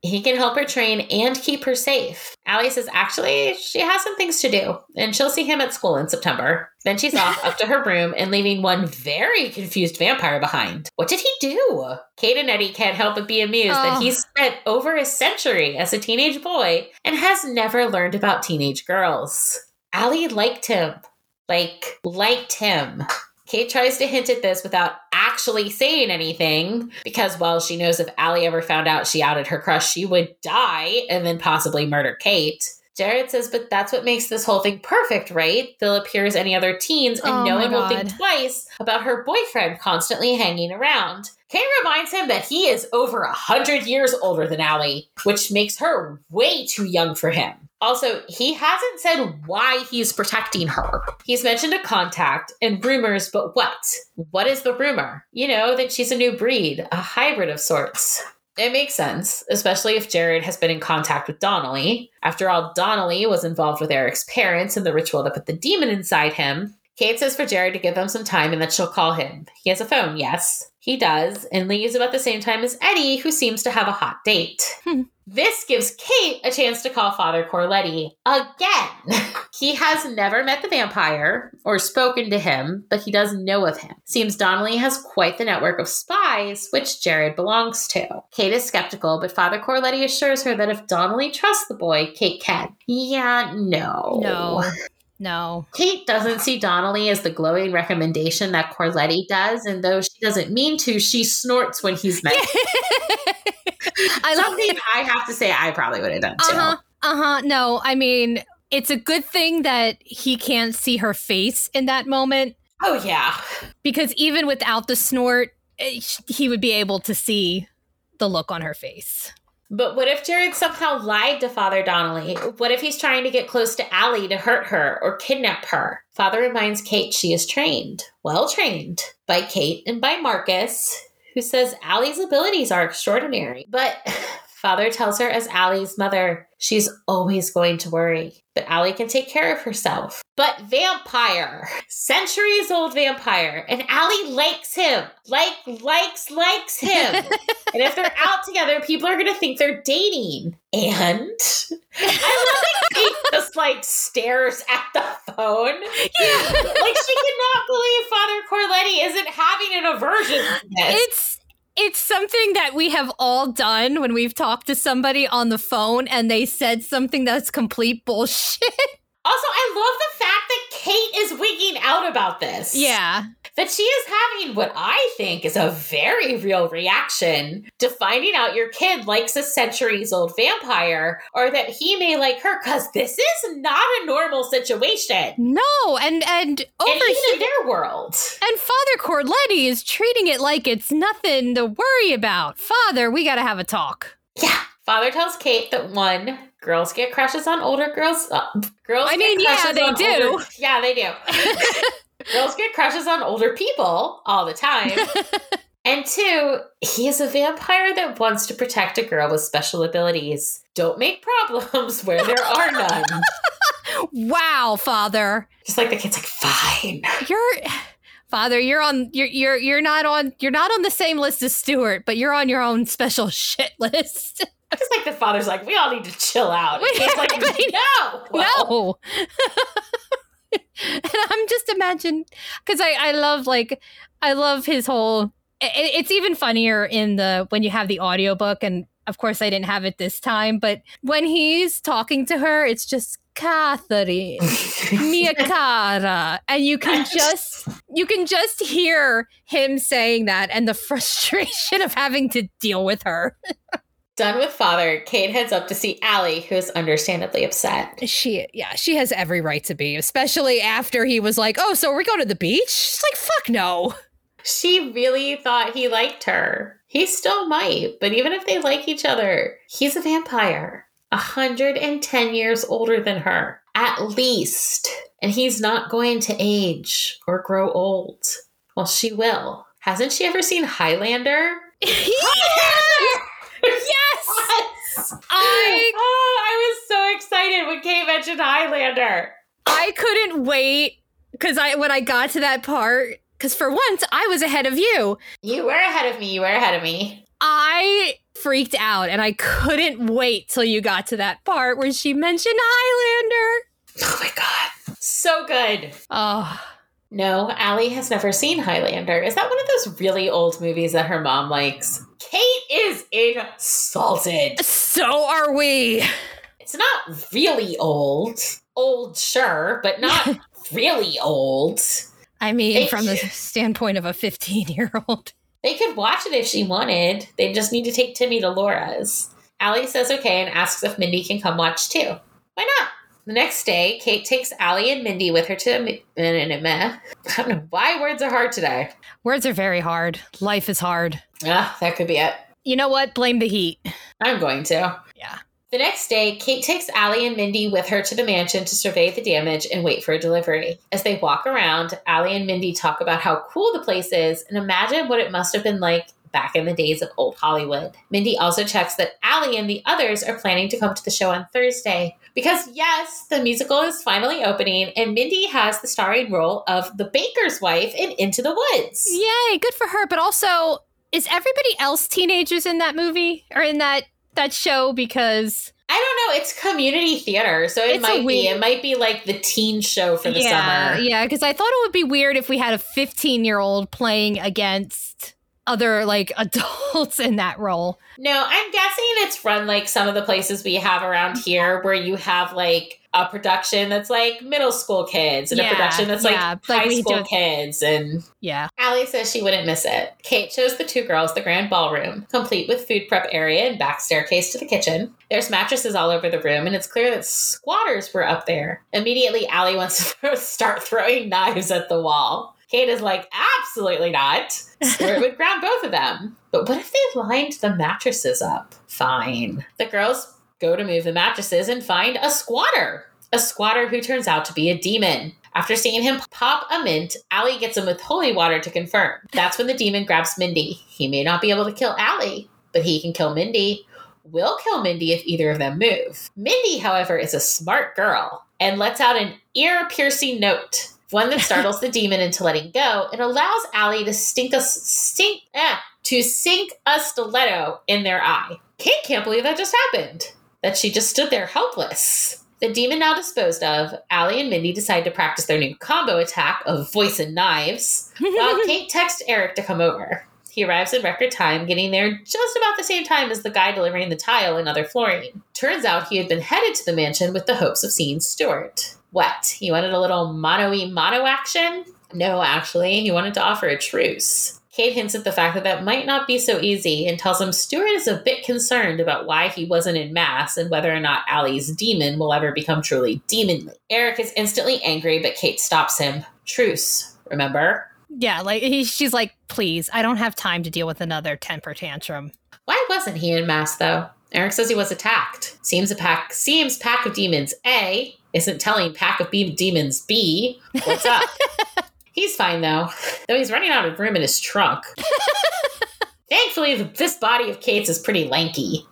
He can help her train and keep her safe. Allie says actually she has some things to do, and she'll see him at school in September. Then she's off up to her room and leaving one very confused vampire behind. What did he do? Kate and Eddie can't help but be amused that oh. he spent over a century as a teenage boy and has never learned about teenage girls. Allie liked him. Like, liked him. Kate tries to hint at this without actually saying anything because, well, she knows if Allie ever found out she outed her crush, she would die and then possibly murder Kate. Jared says, but that's what makes this whole thing perfect, right? They'll appear as any other teens and Oh no one will think twice about her boyfriend constantly hanging around. Kate reminds him that he is over a hundred years older than Allie, which makes her way too young for him. Also, he hasn't said why he's protecting her. He's mentioned a contact and rumors, but what? What is the rumor? You know, that she's a new breed, a hybrid of sorts. It makes sense, especially if Jared has been in contact with Donnelly. After all, Donnelly was involved with Eric's parents in the ritual that put the demon inside him. Kate says for Jared to give them some time and that she'll call him. He has a phone, yes. He does, and leaves about the same time as Eddie, who seems to have a hot date. Hmm. This gives Kate a chance to call Father Corletti again. he has never met the vampire or spoken to him, but he does know of him. Seems Donnelly has quite the network of spies, which Jared belongs to. Kate is skeptical, but Father Corletti assures her that if Donnelly trusts the boy, Kate can. Yeah, no. No. No. Kate doesn't see Donnelly as the glowing recommendation that Corletti does, and though she doesn't mean to, she snorts when he's met. I love Something I have to say I probably would have done too. Uh huh. Uh huh. No, I mean, it's a good thing that he can't see her face in that moment Oh yeah. because even without the snort, eh, sh- he would be able to see the look on her face. But what if Jared somehow lied to Father Donnelly? What if he's trying to get close to Allie to hurt her or kidnap her? Father reminds Kate she is trained, well trained, by Kate and by Marcus, who says Allie's abilities are extraordinary. But Father tells her, as Allie's mother, she's always going to worry. But Allie can take care of herself. But vampire, centuries old vampire, and Allie likes him. Like, likes, likes him. and if they're out together, people are going to think they're dating. And I love that Kate just like stares at the phone. Yeah. Like she cannot believe Father Corletti isn't having an aversion to this. It's it's something that we have all done when we've talked to somebody on the phone and they said something that's complete bullshit. Also, I love the fact that Kate is wigging out about this. yeah. That she is having what I think is a very real reaction to finding out your kid likes a centuries old vampire or that he may like her because this is not a normal situation. No, and and over and even here in their world. and Father Corletti is treating it like it's nothing to worry about. Father, we got to have a talk. Yeah. Father tells Kate that one, girls get crushes on older girls. Uh, girls I get mean, yeah, crushes they on do. older- yeah, they do. girls get crushes on older people all the time. and two, he is a vampire that wants to protect a girl with special abilities. Don't make problems where there are none. wow, Father. Just like the kid's like, fine. You're Father, you're on you're you're you're not on you're not on the same list as Stuart, but you're on your own special shit list. Just like the father's like, we all need to chill out. We- kid's like, no. Well, no. and I'm just imagine because I I love like I love his whole. It, it's even funnier in the when you have the audiobook and of course I didn't have it this time, but when he's talking to her, it's just Catherine, mia cara, and you can just you can just hear him saying that and the frustration of having to deal with her. Done with father, Kate heads up to see Allie, who is understandably upset. She, yeah, she has every right to be, especially after he was like, "Oh, so we're going to the beach." She's like, "Fuck no." She really thought he liked her. He still might, but even if they like each other, he's a vampire. 110 years older than her, at least. And he's not going to age or grow old. Well, she will. Hasn't she ever seen Highlander? yes! yes! I oh, I was so excited when Kate mentioned Highlander. I couldn't wait because I when I got to that part because for once I was ahead of you. You were ahead of me. You were ahead of me. I freaked out and I couldn't wait till you got to that part where she mentioned Highlander. Oh my god. So good. Oh. No, Allie has never seen Highlander. Is that one of those really old movies that her mom likes? Kate is insulted. So are we. It's not really old. Old, sure, but not really old. I mean, they from the standpoint of a 15 year old. They could watch it if she wanted. They just need to take Timmy to Laura's. Allie says okay and asks if Mindy can come watch too. Why not? The next day, Kate takes Allie and Mindy with her to I don't know why words are hard today. Words are very hard. Life is hard. Ah, that could be it. You know what? Blame the heat. I'm going to. Yeah. The next day, Kate takes Allie and Mindy with her to the mansion to survey the damage and wait for a delivery. As they walk around, Allie and Mindy talk about how cool the place is and imagine what it must have been like back in the days of old Hollywood. Mindy also checks that Allie and the others are planning to come to the show on Thursday. Because, yes, the musical is finally opening, and Mindy has the starring role of the baker's wife in Into the Woods. Yay, good for her. But also, is everybody else teenagers in that movie or in that that show because I don't know. It's community theater, so it might be. It might be like the teen show for the yeah, summer. Yeah, because I thought it would be weird if we had a 15 year old playing against other like adults in that role. No, I'm guessing it's run like some of the places we have around here where you have like a production that's like middle school kids and yeah, a production that's yeah, like, like high school kids and yeah. Allie says she wouldn't miss it. Kate shows the two girls the grand ballroom, complete with food prep area and back staircase to the kitchen. There's mattresses all over the room and it's clear that squatters were up there. Immediately Allie wants to start throwing knives at the wall. Kate is like, absolutely not. Stuart would ground both of them. But what if they lined the mattresses up? Fine. The girls go to move the mattresses and find a squatter. A squatter who turns out to be a demon. After seeing him pop a mint, Allie gets him with holy water to confirm. That's when the demon grabs Mindy. He may not be able to kill Allie, but he can kill Mindy. Will kill Mindy if either of them move. Mindy, however, is a smart girl and lets out an ear piercing note one that startles the demon into letting go. It allows Allie to stink a stink eh, to sink a stiletto in their eye. Kate can't believe that just happened. That she just stood there helpless. The demon now disposed of, Allie and Mindy decide to practice their new combo attack of voice and knives, while Kate texts Eric to come over. He arrives in record time, getting there just about the same time as the guy delivering the tile and other flooring. Turns out he had been headed to the mansion with the hopes of seeing Stuart. What? He wanted a little mono y mono action? No, actually, he wanted to offer a truce. Kate hints at the fact that that might not be so easy and tells him Stuart is a bit concerned about why he wasn't in Mass and whether or not Allie's demon will ever become truly demonly. Eric is instantly angry, but Kate stops him. Truce, remember? Yeah, like he, she's like, please, I don't have time to deal with another temper tantrum. Why wasn't he in Mass though? Eric says he was attacked. Seems a pack seems pack of demons A isn't telling pack of beam demons B what's up. he's fine though, though he's running out of room in his trunk. Thankfully, this body of Kate's is pretty lanky.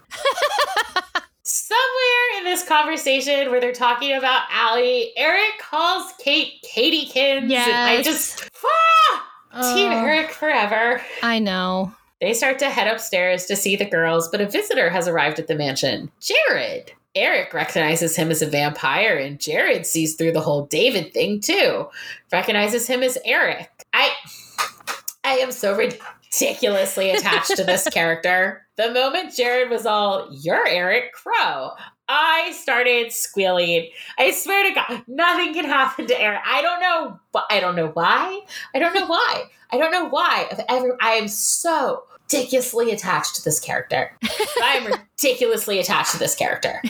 Somewhere in this conversation where they're talking about Allie, Eric calls Kate Katiekins. Yes. I just ah, oh, Team Eric forever. I know. They start to head upstairs to see the girls, but a visitor has arrived at the mansion. Jared. Eric recognizes him as a vampire, and Jared sees through the whole David thing too. Recognizes him as Eric. I I am so ridiculously attached to this character. The moment Jared was all, You're Eric Crowe, I started squealing. I swear to God, nothing can happen to Eric. I don't know. I don't know why. I don't know why. I don't know why. Of ever, I am so ridiculously attached to this character. I am ridiculously attached to this character.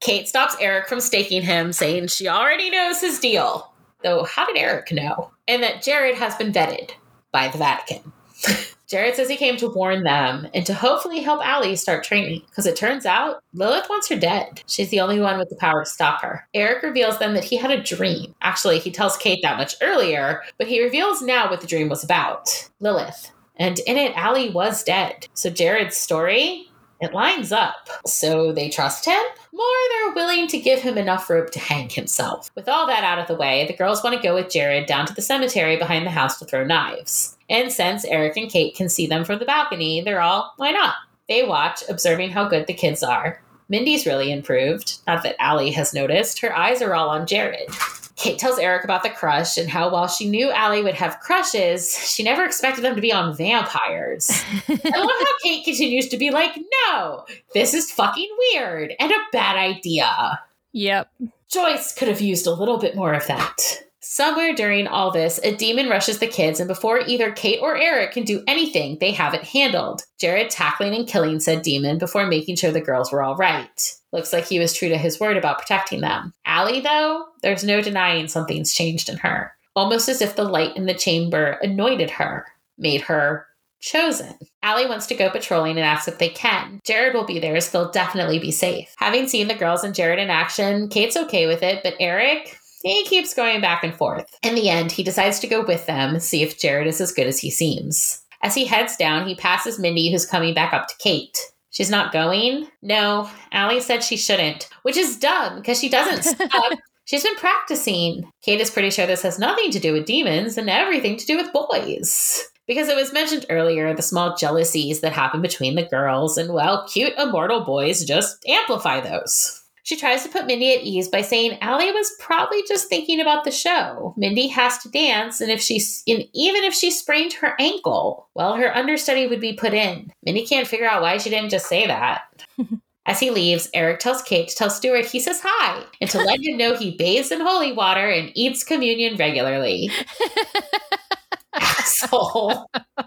Kate stops Eric from staking him, saying she already knows his deal. Though, how did Eric know? And that Jared has been vetted by the Vatican. Jared says he came to warn them and to hopefully help Allie start training because it turns out Lilith wants her dead. She's the only one with the power to stop her. Eric reveals then that he had a dream. Actually, he tells Kate that much earlier, but he reveals now what the dream was about Lilith. And in it, Allie was dead. So Jared's story it lines up. So they trust him? More, they're willing to give him enough rope to hang himself. With all that out of the way, the girls want to go with Jared down to the cemetery behind the house to throw knives. And since Eric and Kate can see them from the balcony, they're all, why not? They watch, observing how good the kids are. Mindy's really improved. Not that Allie has noticed. Her eyes are all on Jared. Kate tells Eric about the crush and how while she knew Allie would have crushes, she never expected them to be on vampires. I love how Kate continues to be like, no, this is fucking weird and a bad idea. Yep. Joyce could have used a little bit more of that. Somewhere during all this, a demon rushes the kids, and before either Kate or Eric can do anything, they have it handled. Jared tackling and killing said demon before making sure the girls were all right. Looks like he was true to his word about protecting them. Allie, though, there's no denying something's changed in her. Almost as if the light in the chamber anointed her, made her chosen. Allie wants to go patrolling and asks if they can. Jared will be there, so they'll definitely be safe. Having seen the girls and Jared in action, Kate's okay with it, but Eric, he keeps going back and forth. In the end, he decides to go with them, see if Jared is as good as he seems. As he heads down, he passes Mindy, who's coming back up to Kate. She's not going? No, Allie said she shouldn't, which is dumb because she doesn't stop. She's been practicing. Kate is pretty sure this has nothing to do with demons and everything to do with boys. Because it was mentioned earlier, the small jealousies that happen between the girls, and well, cute immortal boys just amplify those. She tries to put Mindy at ease by saying Allie was probably just thinking about the show. Mindy has to dance, and if she's and even if she sprained her ankle, well, her understudy would be put in. Mindy can't figure out why she didn't just say that. As he leaves, Eric tells Kate to tell Stuart he says hi and to let him know he bathes in holy water and eats communion regularly. asshole. I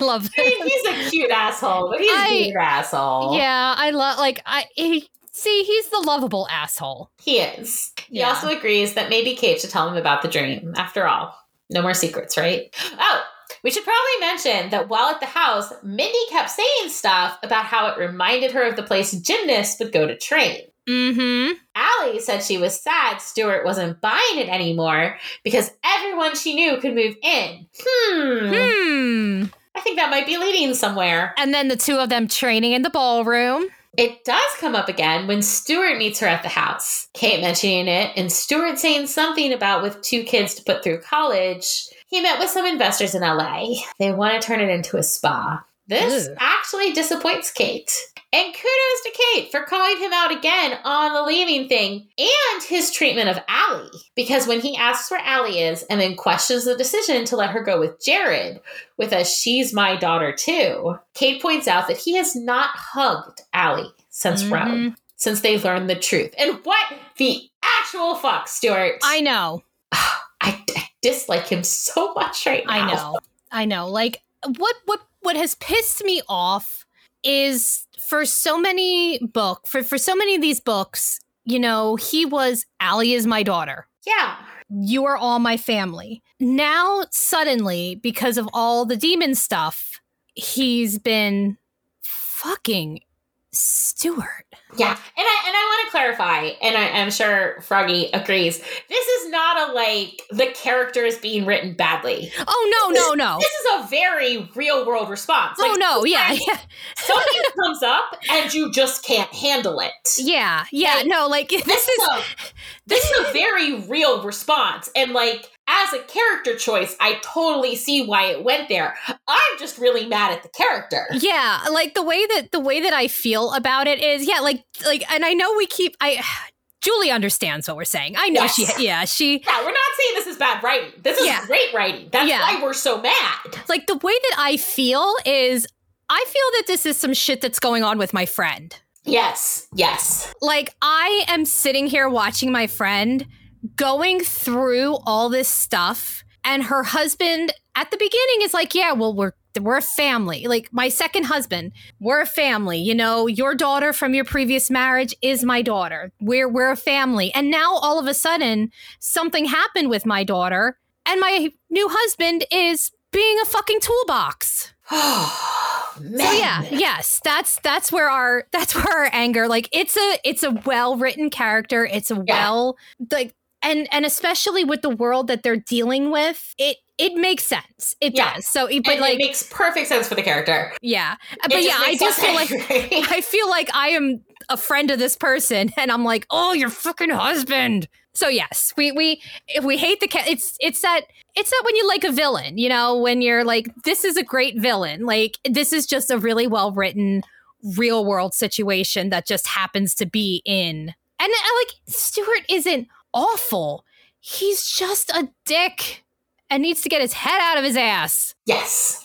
love that. I mean, he's a cute asshole, but he's I- a weird asshole. Yeah, I love like I he, see he's the lovable asshole. He is. He Yeah. also agrees that maybe Kate should tell him about the dream. After all, no more secrets, right? Oh, we should probably mention that while at the house, Mindy kept saying stuff about how it reminded her of the place gymnasts would go to train. Mm-hmm. Allie said she was sad Stuart wasn't buying it anymore because everyone she knew could move in. Hmm. Hmm. I think that might be leading somewhere. And then the two of them training in the ballroom. It does come up again when Stuart meets her at the house. Kate mentioning it, and Stuart saying something about with two kids to put through college. He met with some investors in LA. They want to turn it into a spa. This actually disappoints Kate. And kudos to Kate for calling him out again on the leaving thing and his treatment of Allie. Because when he asks where Allie is and then questions the decision to let her go with Jared with a she's my daughter too, Kate points out that he has not hugged Allie since Mhm. Rome, since they learned the truth. And what the actual fuck, Stuart? I know. I, I dislike him so much right now. I know. I know. Like what what what has pissed me off is for so many book for for so many of these books, you know, he was Allie is my daughter. Yeah. You are all my family. Now suddenly because of all the demon stuff, he's been fucking Stuart. Yeah, and I and I want to clarify, and I, I'm sure Froggy agrees. This is not a like the character is being written badly. Oh no, no, no. This is a very real world response. oh no, yeah, yeah, something comes up and you just can't handle it. yeah, yeah. Like, No, like This this is is a this is a very real response, and like as a character choice, I totally see why it went there. I'm just really mad at the character. yeah, like the way that the way that I feel about it is yeah, like like, and I know we keep I. Julie understands what we're saying. I know Yes. she, yeah, she, Yeah, we're not saying this is bad writing. This is Yeah. great writing. That's Yeah. why we're so mad. like the way that I feel is I feel that this is some shit that's going on with my friend. Yes, yes. Like I am sitting here watching my friend going through all this stuff and her husband at the beginning is like, "Yeah, well we're we're a family. Like my second husband, we're a family. You know, your daughter from your previous marriage is my daughter. We're we're a family." And now all of a sudden something happened with my daughter and my new husband is being a fucking toolbox. Oh, man. So yeah, yes, that's that's where our that's where our anger like it's a it's a well written character. It's a Yeah. well like and and especially with the world that they're dealing with, it it makes sense. It Yeah. does. So but And like it makes perfect sense for the character. yeah, It but yeah, I us feel like. I feel like I am a friend of this person, and I'm like, oh, your fucking husband. So yes, we we if we hate the cat, it's it's that it's that when you like a villain, you know, when you're like, this is a great villain, like this is just a really well written real world situation that just happens to be in, and uh, like Stuart isn't awful, he's just a dick and needs to get his head out of his ass. yes.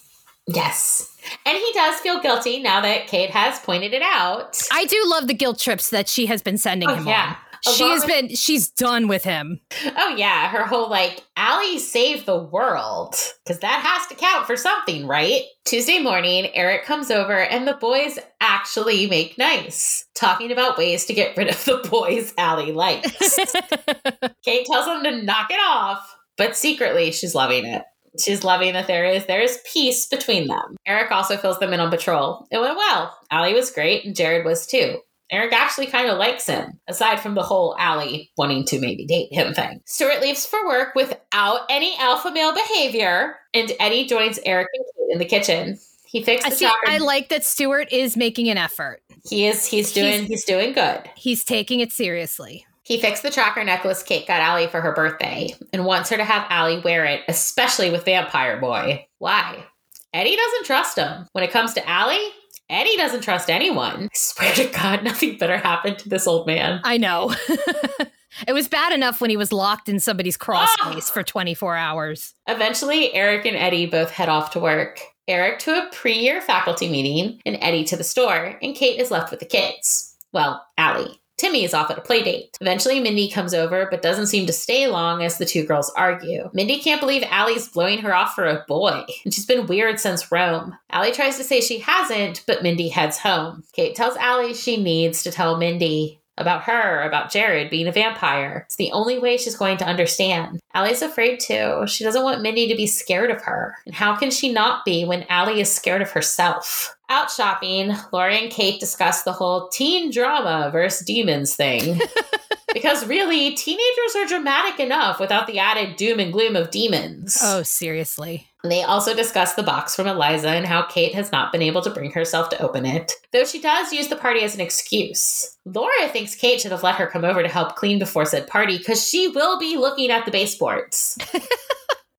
Yes. And he does feel guilty now that Kate has pointed it out. I do love the guilt trips that she has been sending Oh, him yeah. on. She has been she's done with him. Oh yeah, her whole like Allie saved the world because that has to count for something, right? Tuesday morning, Eric comes over and the boys actually make nice, talking about ways to get rid of the boys Allie likes. Kate tells them to knock it off, but secretly she's loving it. She's loving that there is there is peace between them. Eric also fills them in on patrol. It went well. Allie was great, and Jared was too. Eric actually kind of likes him, aside from the whole Allie wanting to maybe date him thing. Stuart leaves for work without any alpha male behavior, and Eddie joins Eric and Kate in the kitchen. He fixed the see. I like that Stuart is making an effort. he is he's doing He's- he's doing good. He's taking it seriously. He fixed the tracker necklace Kate got Allie for her birthday and wants her to have Allie wear it, especially with Vampire Boy. Why? Eddie doesn't trust him. When it comes to Allie, Eddie doesn't trust anyone. I swear to God, nothing better happened to this old man. I know. it was bad enough when he was locked in somebody's crawl Ah! space for 24 hours. Eventually, Eric and Eddie both head off to work. Eric to a pre year faculty meeting, and Eddie to the store, and Kate is left with the kids. Well, Allie. Timmy is off at a play date. Eventually, Mindy comes over, but doesn't seem to stay long as the two girls argue. Mindy can't believe Allie's blowing her off for a boy, and she's been weird since Rome. Allie tries to say she hasn't, but Mindy heads home. Kate tells Allie she needs to tell Mindy about her, about Jared being a vampire. It's the only way she's going to understand. Allie's afraid too. She doesn't want Mindy to be scared of her. And how can she not be when Allie is scared of herself? Out shopping, Laura and Kate discuss the whole teen drama versus demons thing. because really, teenagers are dramatic enough without the added doom and gloom of demons. Oh, seriously. And They also discuss the box from Eliza and how Kate has not been able to bring herself to open it, though she does use the party as an excuse. Laura thinks Kate should have let her come over to help clean before said party because she will be looking at the baseboards.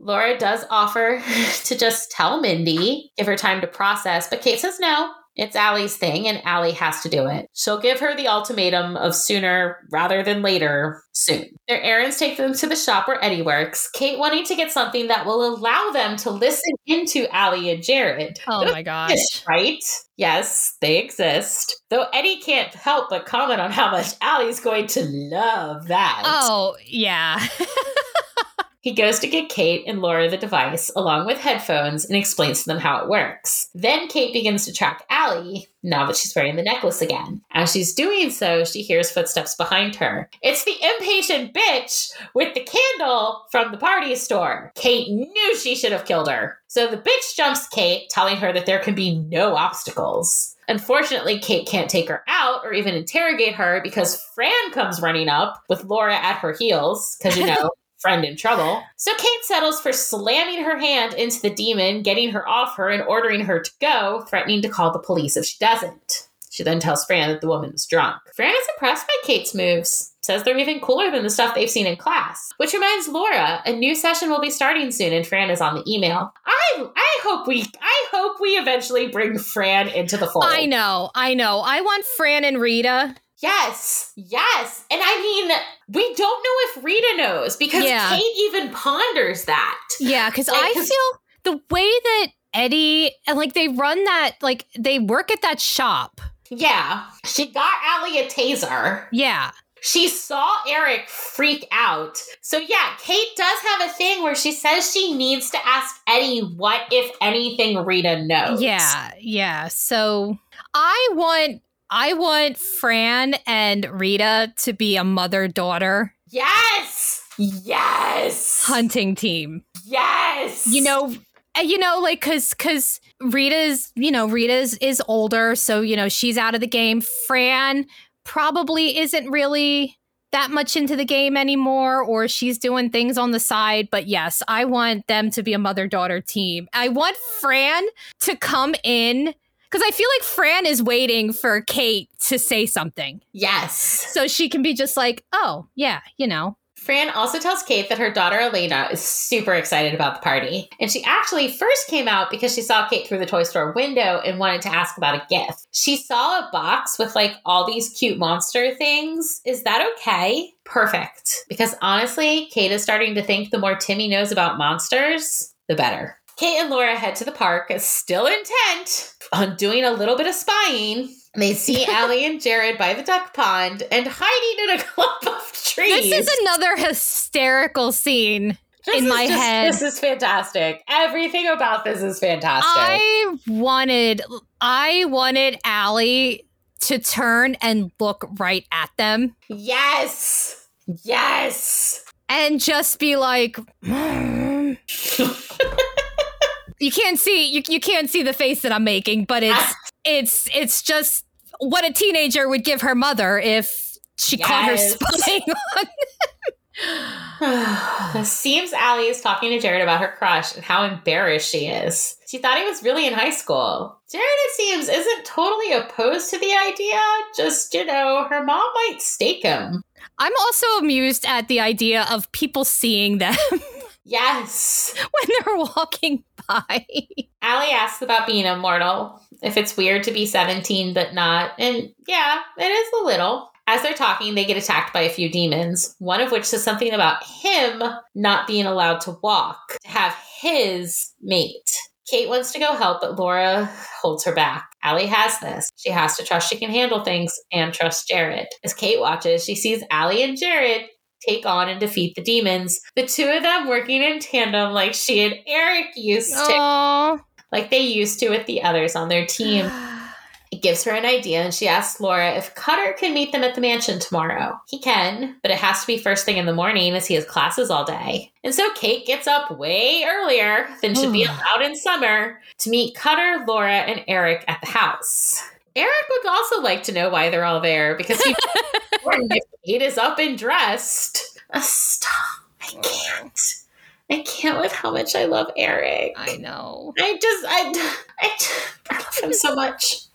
Laura does offer to just tell Mindy, give her time to process, but Kate says no. It's Allie's thing, and Allie has to do it. She'll give her the ultimatum of sooner rather than later, soon. Their errands take them to the shop where Eddie works, Kate wanting to get something that will allow them to listen into Allie and Jared. Oh my gosh. Right? Yes, they exist. Though Eddie can't help but comment on how much Allie's going to love that. Oh, yeah. He goes to get Kate and Laura the device along with headphones and explains to them how it works. Then Kate begins to track Allie now that she's wearing the necklace again. As she's doing so, she hears footsteps behind her. It's the impatient bitch with the candle from the party store. Kate knew she should have killed her. So the bitch jumps Kate, telling her that there can be no obstacles. Unfortunately, Kate can't take her out or even interrogate her because Fran comes running up with Laura at her heels, because you know, friend in trouble. So Kate settles for slamming her hand into the demon, getting her off her, and ordering her to go, threatening to call the police if she doesn't. She then tells Fran that the woman drunk. Fran is impressed by Kate's moves, says they're even cooler than the stuff they've seen in class. Which reminds Laura, a new session will be starting soon, and Fran is on the email. I I hope we I hope we eventually bring Fran into the fold. I know, I know. I want Fran and Rita. Yes, yes. And I mean, we don't know if Rita knows because Yeah. Kate even ponders that. Yeah, because Like, I feel the way that Eddie and like they run that, like they work at that shop. Yeah. She got Allie a taser. Yeah. She saw Eric freak out. So, yeah, Kate does have a thing where she says she needs to ask Eddie what, if anything, Rita knows. Yeah, yeah. So I want I want Fran and Rita to be a mother daughter Yes. Yes. hunting team. Yes. You know, uh, you know, like cause cause Rita's, you know, Rita's is older, so you know she's out of the game. Fran probably isn't really that much into the game anymore, or she's doing things on the side. But yes, I want them to be a mother daughter team. I want Fran to come in because I feel like Fran is waiting for Kate to say something. Yes. So she can be just like, oh, yeah, you know. Fran also tells Kate that her daughter Elena is super excited about the party. And she actually first came out because she saw Kate through the toy store window and wanted to ask about a gift. She saw a box with like all these cute monster things. Is that okay? Perfect. Because honestly, Kate is starting to think the more Timmy knows about monsters, the better. Kate and Laura head to the park, still intent on doing a little bit of spying. They see Allie and Jared by the duck pond and hiding in a clump of trees. This is another hysterical scene. This in my just- head. This is fantastic. Everything about this is fantastic. I wanted I wanted Allie to turn and look right at them yes. Yes. and just be like You can't see you, you can't see the face that I'm making, but it's it's it's just what a teenager would give her mother if she caught her Yes. spying on Seems Allie is talking to Jared about her crush and how embarrassed she is. She thought he was really in high school. Jared, it seems, isn't totally opposed to the idea. Just, you know, her mom might stake him. I'm also amused at the idea of people seeing them Yes. when they're walking by. Allie asks about being immortal, if it's weird to be 17 but not. And yeah, it is a little. As they're talking, they get attacked by a few demons, one of which says something about him not being allowed to walk, to have his mate. Kate wants to go help, but Laura holds her back. Allie has this. She has to trust she can handle things and trust Jared. As Kate watches, she sees Allie and Jared take on and defeat the demons. The two of them working in tandem like she and Eric used to Oh. like they used to with the others on their team. It gives her an idea, and she asks Laura if Cutter can meet them at the mansion tomorrow. He can, but it has to be first thing in the morning as he has classes all day. And so Kate gets up way earlier than should be hmm. allowed in summer to meet Cutter, Laura, and Eric at the house. Eric would also like to know why they're all there because he's important if Kate is up and dressed. Uh, stop. I can't. I can't with how much I love Eric. I know. I just, I, I, I love him so much.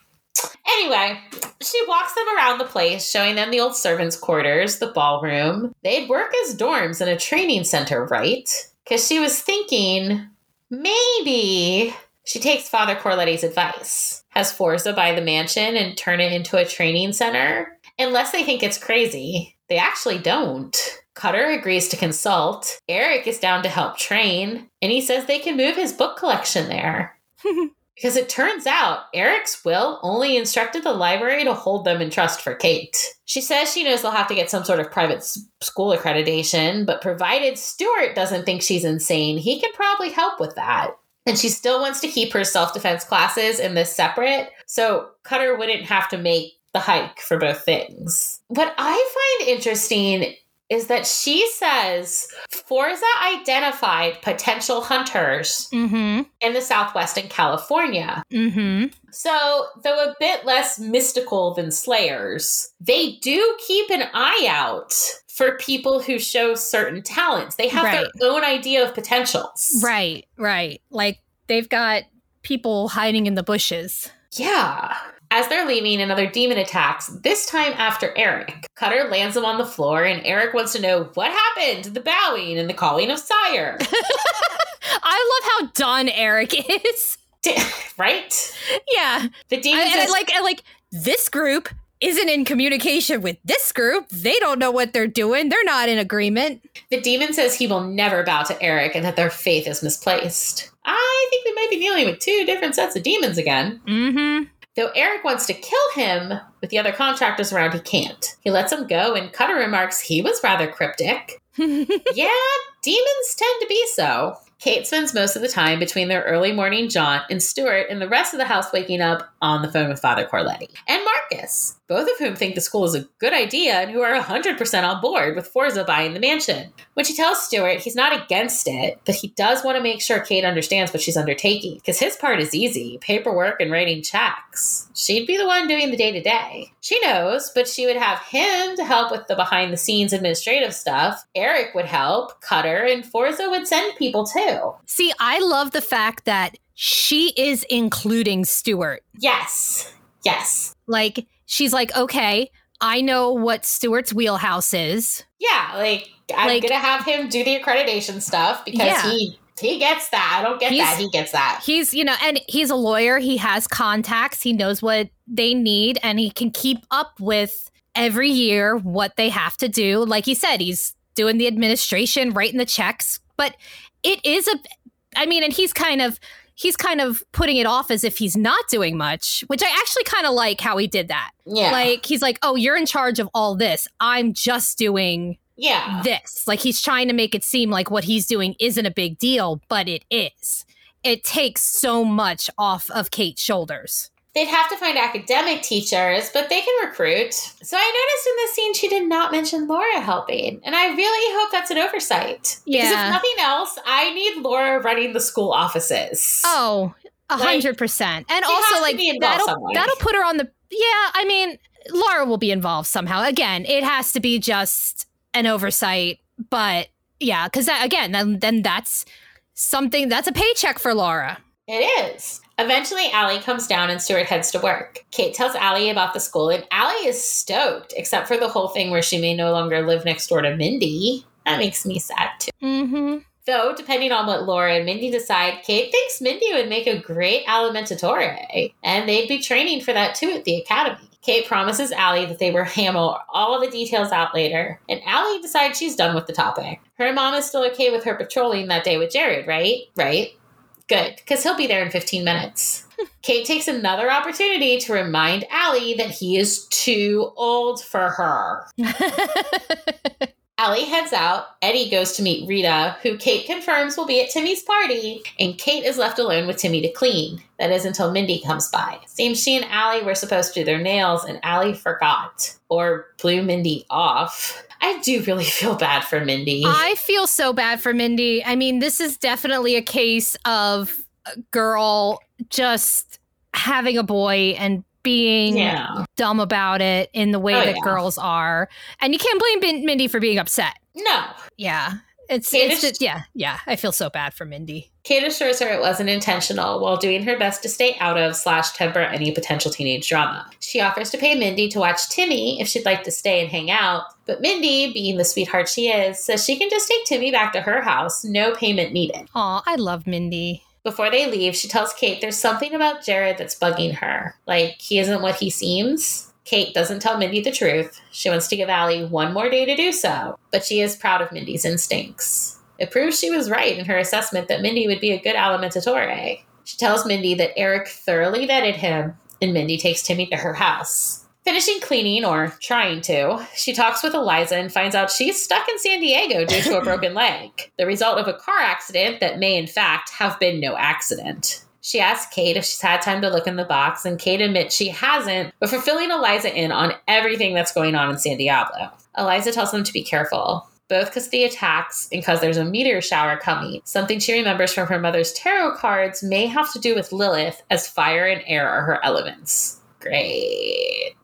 Anyway, she walks them around the place, showing them the old servants' quarters, the ballroom. They'd work as dorms in a training center, right? Because she was thinking maybe she takes Father Corletti's advice, has Forza buy the mansion and turn it into a training center. Unless they think it's crazy, they actually don't. Cutter agrees to consult. Eric is down to help train, and he says they can move his book collection there. Because it turns out Eric's will only instructed the library to hold them in trust for Kate. She says she knows they'll have to get some sort of private school accreditation, but provided Stuart doesn't think she's insane, he can probably help with that. And she still wants to keep her self defense classes in this separate, so Cutter wouldn't have to make the hike for both things. What I find interesting is that she says Forza identified potential hunters Mm-hmm. in the Southwest and California. Mm-hmm. So, though a bit less mystical than Slayers, they do keep an eye out for people who show certain talents. They have Right. their own idea of potentials. Right, right. Like they've got people hiding in the bushes. Yeah. As they're leaving, another demon attacks, this time after Eric. Cutter lands him on the floor, and Eric wants to know what happened to the bowing and the calling of sire. I love how done Eric is. right? yeah. The I, demon and I says, like I like this group isn't in communication with this group. They don't know what they're doing. They're not in agreement. the demon says he will never bow to Eric and that their faith is misplaced. I think we might be dealing with two different sets of demons again. Mm-hmm. Though Eric wants to kill him with the other contractors around, he can't. He lets him go, and Cutter remarks he was rather cryptic. yeah, demons tend to be so. Kate spends most of the time between their early morning jaunt and Stuart and the rest of the house waking up on the phone with Father Corletti and Marcus, both of whom think the school is a good idea and who are 100% on board with Forza buying the mansion. When she tells Stuart he's not against it, but he does want to make sure Kate understands what she's undertaking, because his part is easy paperwork and writing checks. She'd be the one doing the day to day. She knows, but she would have him to help with the behind the scenes administrative stuff. Eric would help, Cutter, and Forza would send people too. See, I love the fact that she is including Stuart. Yes. Yes. Like she's like, okay, I know what Stuart's wheelhouse is. Yeah, like I'm Like- gonna have him do the accreditation stuff because Yeah. he he gets that. I don't get He's- that. He gets that. He's, you know, and he's a lawyer. He has contacts. He knows what they need and he can keep up with every year what they have to do. Like he said, he's doing the administration, writing the checks, but it is a I mean, and he's kind of he's kind of putting it off as if he's not doing much, which I actually kind of like how he did that. Yeah. Like he's like, "Oh, you're in charge of all this. I'm just doing yeah. this. Like he's trying to make it seem like what he's doing isn't a big deal, but it is. It takes so much off of Kate's shoulders. They'd have to find academic teachers, but they can recruit. So I noticed in this scene she did not mention Laura helping. And I really hope that's an oversight. Yeah. Because if nothing else, I need Laura running the school offices. Oh, a hundred percent. And also like that'll that'll put her on the Yeah, I mean, Laura will be involved somehow. Again, it has to be just an oversight, but yeah, because again, then then that's something that's a paycheck for Laura. It is. Eventually, Allie comes down and Stuart heads to work. Kate tells Allie about the school, and Allie is stoked, except for the whole thing where she may no longer live next door to Mindy. That makes me sad too. Mm-hmm. Though, depending on what Laura and Mindy decide, Kate thinks Mindy would make a great alimentatore, and they'd be training for that too at the academy. Kate promises Allie that they will hammer all the details out later, and Allie decides she's done with the topic. Her mom is still okay with her patrolling that day with Jared, right? Right? Good, because he'll be there in 15 minutes. Kate takes another opportunity to remind Allie that he is too old for her. Allie heads out. Eddie goes to meet Rita, who Kate confirms will be at Timmy's party, and Kate is left alone with Timmy to clean. That is until Mindy comes by. Seems she and Allie were supposed to do their nails, and Allie forgot or blew Mindy off. I do really feel bad for Mindy. I feel so bad for Mindy. I mean, this is definitely a case of a girl just having a boy and being yeah. dumb about it in the way Oh, that yeah. girls are. And you can't blame Min- Mindy for being upset. No. Yeah. It's, it's just, yeah, yeah. I feel so bad for Mindy. Kate assures her it wasn't intentional while doing her best to stay out of slash temper any potential teenage drama. She offers to pay Mindy to watch Timmy if she'd like to stay and hang out, but Mindy, being the sweetheart she is, says she can just take Timmy back to her house, no payment needed. Aw, I love Mindy. Before they leave, she tells Kate there's something about Jared that's bugging her. Like, he isn't what he seems. Kate doesn't tell Mindy the truth. She wants to give Allie one more day to do so, but she is proud of Mindy's instincts. It proves she was right in her assessment that Mindy would be a good alimentatore. She tells Mindy that Eric thoroughly vetted him, and Mindy takes Timmy to her house. Finishing cleaning, or trying to, she talks with Eliza and finds out she's stuck in San Diego due to a broken leg, the result of a car accident that may, in fact, have been no accident. She asks Kate if she's had time to look in the box, and Kate admits she hasn't, but for filling Eliza in on everything that's going on in San Diablo. Eliza tells them to be careful, both because of the attacks and because there's a meteor shower coming. Something she remembers from her mother's tarot cards may have to do with Lilith, as fire and air are her elements. Great.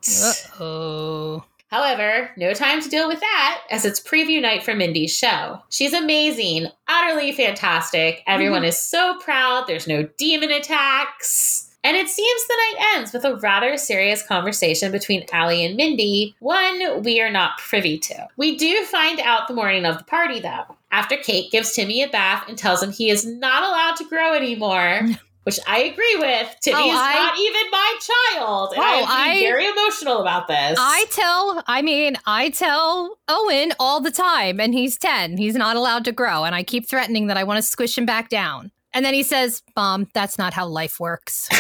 oh. However, no time to deal with that as it's preview night for Mindy's show. She's amazing, utterly fantastic. Mm-hmm. Everyone is so proud. There's no demon attacks. And it seems the night ends with a rather serious conversation between Allie and Mindy, one we are not privy to. We do find out the morning of the party, though, after Kate gives Timmy a bath and tells him he is not allowed to grow anymore. Which I agree with. Timmy Oh, is I- not even my child. And Oh, I'm I- very emotional about this. I tell, I mean, I tell Owen all the time, and he's 10. He's not allowed to grow. And I keep threatening that I want to squish him back down. And then he says, Mom, that's not how life works.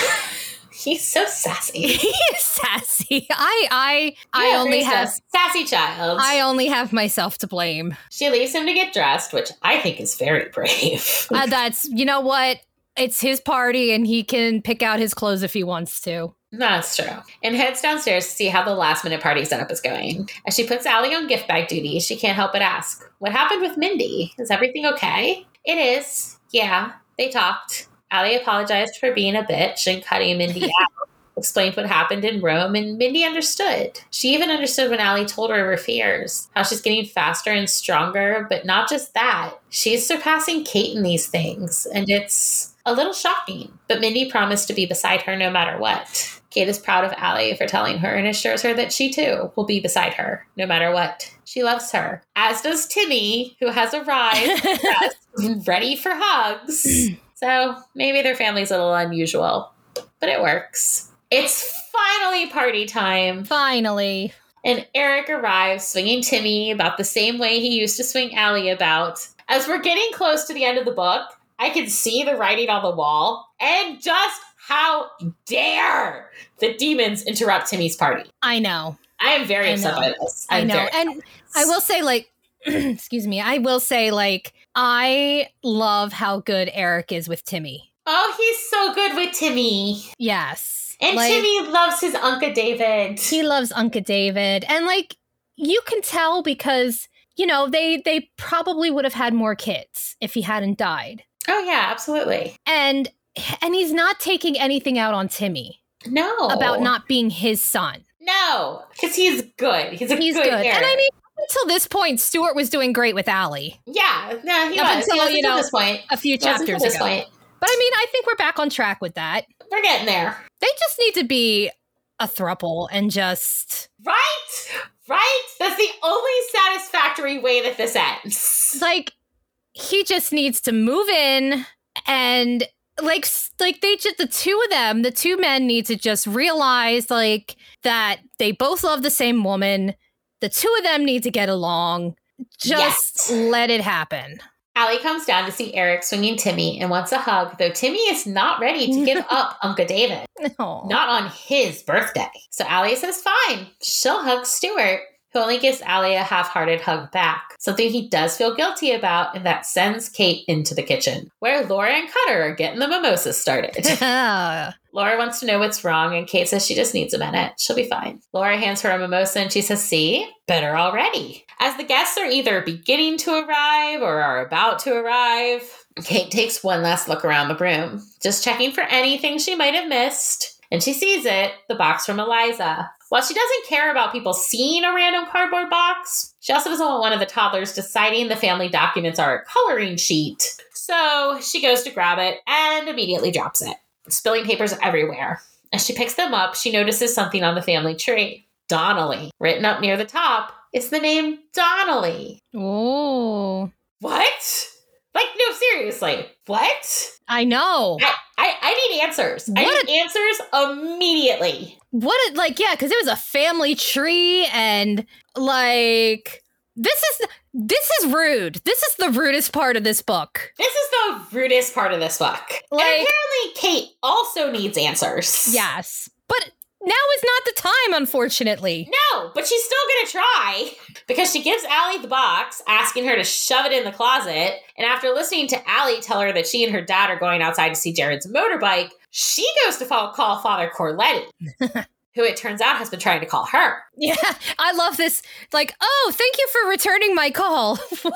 He's so sassy. he is sassy. I, I, I only have, sass- sassy child. I only have myself to blame. she leaves him to get dressed, which I think is very brave. Uh, that's, you know what? It's his party, and he can pick out his clothes if he wants to. That's true. And heads downstairs to see how the last minute party setup is going. As she puts Allie on gift bag duty, she can't help but ask, What happened with Mindy? Is everything okay? It is. Yeah, they talked. Allie apologized for being a bitch and cutting Mindy out. Explained what happened in Rome, and Mindy understood. She even understood when Allie told her of her fears, how she's getting faster and stronger, but not just that. She's surpassing Kate in these things, and it's a little shocking. But Mindy promised to be beside her no matter what. Kate is proud of Allie for telling her and assures her that she too will be beside her no matter what. She loves her, as does Timmy, who has arrived ready for hugs. so maybe their family's a little unusual, but it works. It's finally party time. Finally. And Eric arrives swinging Timmy about the same way he used to swing Allie about. As we're getting close to the end of the book, I can see the writing on the wall and just how dare the demons interrupt Timmy's party. I know. I am very I upset know. by this. I I'm know. very- And I will say, like, excuse me, I will say, like, I love how good Eric is with Timmy. oh, he's so good with Timmy. Yes. And Like, Timmy loves his Uncle David. he loves Uncle David. And like you can tell because, you know, they they probably would have had more kids if he hadn't died. Oh yeah, absolutely. And and he's not taking anything out on Timmy No. about not being his son. No, because he's good. He's a He's good, good. And I mean, until this point, Stuart was doing great with Allie yeah, no, he Up was. until, he you know, this point. a few chapters this ago. point. But I mean, I think we're back on track with that. We're getting there. They just need to be a thruple and just Right? Right? That's the only satisfactory way that this ends. like he just needs to move in and like like they just the two of them the two men need to just realize like that they both love the same woman the two of them need to get along just Yes. let it happen Allie comes down to see Eric swinging Timmy and wants a hug, though Timmy is not ready to give up Uncle David. Aw. Not on his birthday. So Allie says fine. She'll hug Stuart, who only gives Allie a half hearted hug back. Something he does feel guilty about, and that sends Kate into the kitchen, where Laura and Cutter are getting the mimosas started. Laura wants to know what's wrong, and Kate says she just needs a minute. She'll be fine. Laura hands her a mimosa and she says, See, better already. As the guests are either beginning to arrive or are about to arrive, Kate takes one last look around the room, just checking for anything she might have missed. And she sees it the box from Eliza. While she doesn't care about people seeing a random cardboard box, she also doesn't want one of the toddlers deciding the family documents are a coloring sheet. So she goes to grab it and immediately drops it spilling papers everywhere. As she picks them up, she notices something on the family tree. Donnelly. Written up near the top is the name Donnelly. oh What? Like, no, seriously. What? i know I, I, I need answers. I What need answers immediately. what a, like yeah because it was a family tree and like this is this is rude this is the rudest part of this book This is the rudest part of this book. Like- and apparently, Kate also needs answers. yes but now is not the time unfortunately. No, but she's still gonna try. Because she gives Allie the box, asking her to shove it in the closet. And after listening to Allie tell her that she and her dad are going outside to see Jared's motorbike, she goes to call Father Corletti, who it turns out has been trying to call her. Yeah, I love this. Like, oh, thank you for returning my call.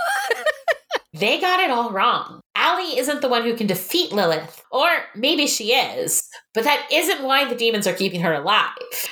They got it all wrong. Allie isn't the one who can defeat Lilith. Or maybe she is, but that isn't why the demons are keeping her alive.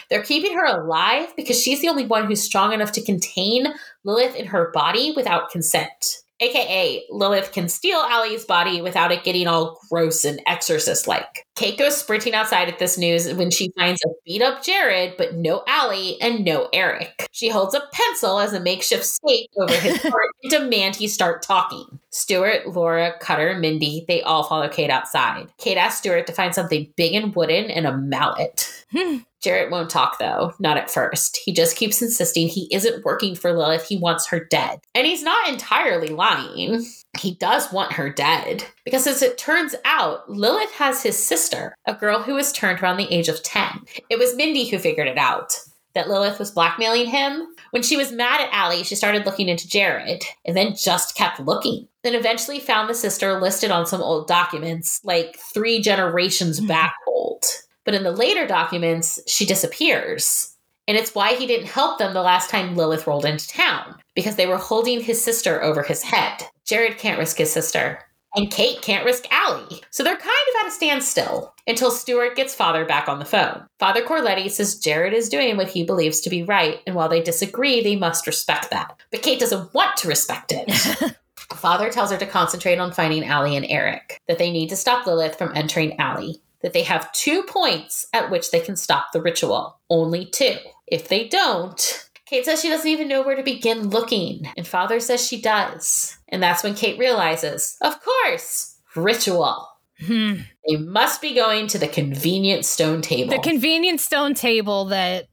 They're keeping her alive because she's the only one who's strong enough to contain Lilith in her body without consent. AKA, Lilith can steal Allie's body without it getting all gross and exorcist like. Kate goes sprinting outside at this news when she finds a beat up Jared, but no Allie and no Eric. She holds a pencil as a makeshift stake over his heart and demand he start talking. Stuart, Laura, Cutter, Mindy, they all follow Kate outside. Kate asks Stuart to find something big and wooden and a mallet. Hmm. Jared won't talk though, not at first. He just keeps insisting he isn't working for Lilith, he wants her dead. And he's not entirely lying. He does want her dead. Because as it turns out, Lilith has his sister, a girl who was turned around the age of 10. It was Mindy who figured it out. That Lilith was blackmailing him. When she was mad at Allie, she started looking into Jared and then just kept looking. Then eventually found the sister listed on some old documents, like three generations hmm. back old. But in the later documents, she disappears. And it's why he didn't help them the last time Lilith rolled into town, because they were holding his sister over his head. Jared can't risk his sister, and Kate can't risk Allie. So they're kind of at a standstill until Stuart gets father back on the phone. Father Corletti says Jared is doing what he believes to be right, and while they disagree, they must respect that. But Kate doesn't want to respect it. Father tells her to concentrate on finding Allie and Eric, that they need to stop Lilith from entering Allie, that they have two points at which they can stop the ritual. Only two. If they don't, Kate says she doesn't even know where to begin looking, and Father says she does. And that's when Kate realizes, of course, ritual. Hmm. They must be going to the convenient stone table. The convenient stone table that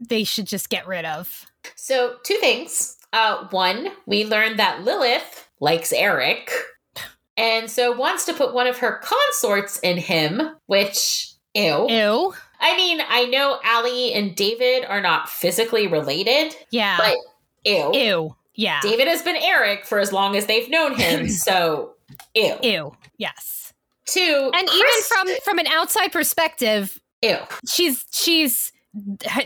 they should just get rid of. so, two things. Uh, one, we learned that Lilith likes Eric, and so wants to put one of her consorts in him, which, ew. Ew. I mean, I know Allie and David are not physically related, Yeah. but ew. Ew. Yeah. David has been Eric for as long as they've known him, so ew. Ew. Yes. Two, And Chris- even from from an outside perspective, ew. she's she's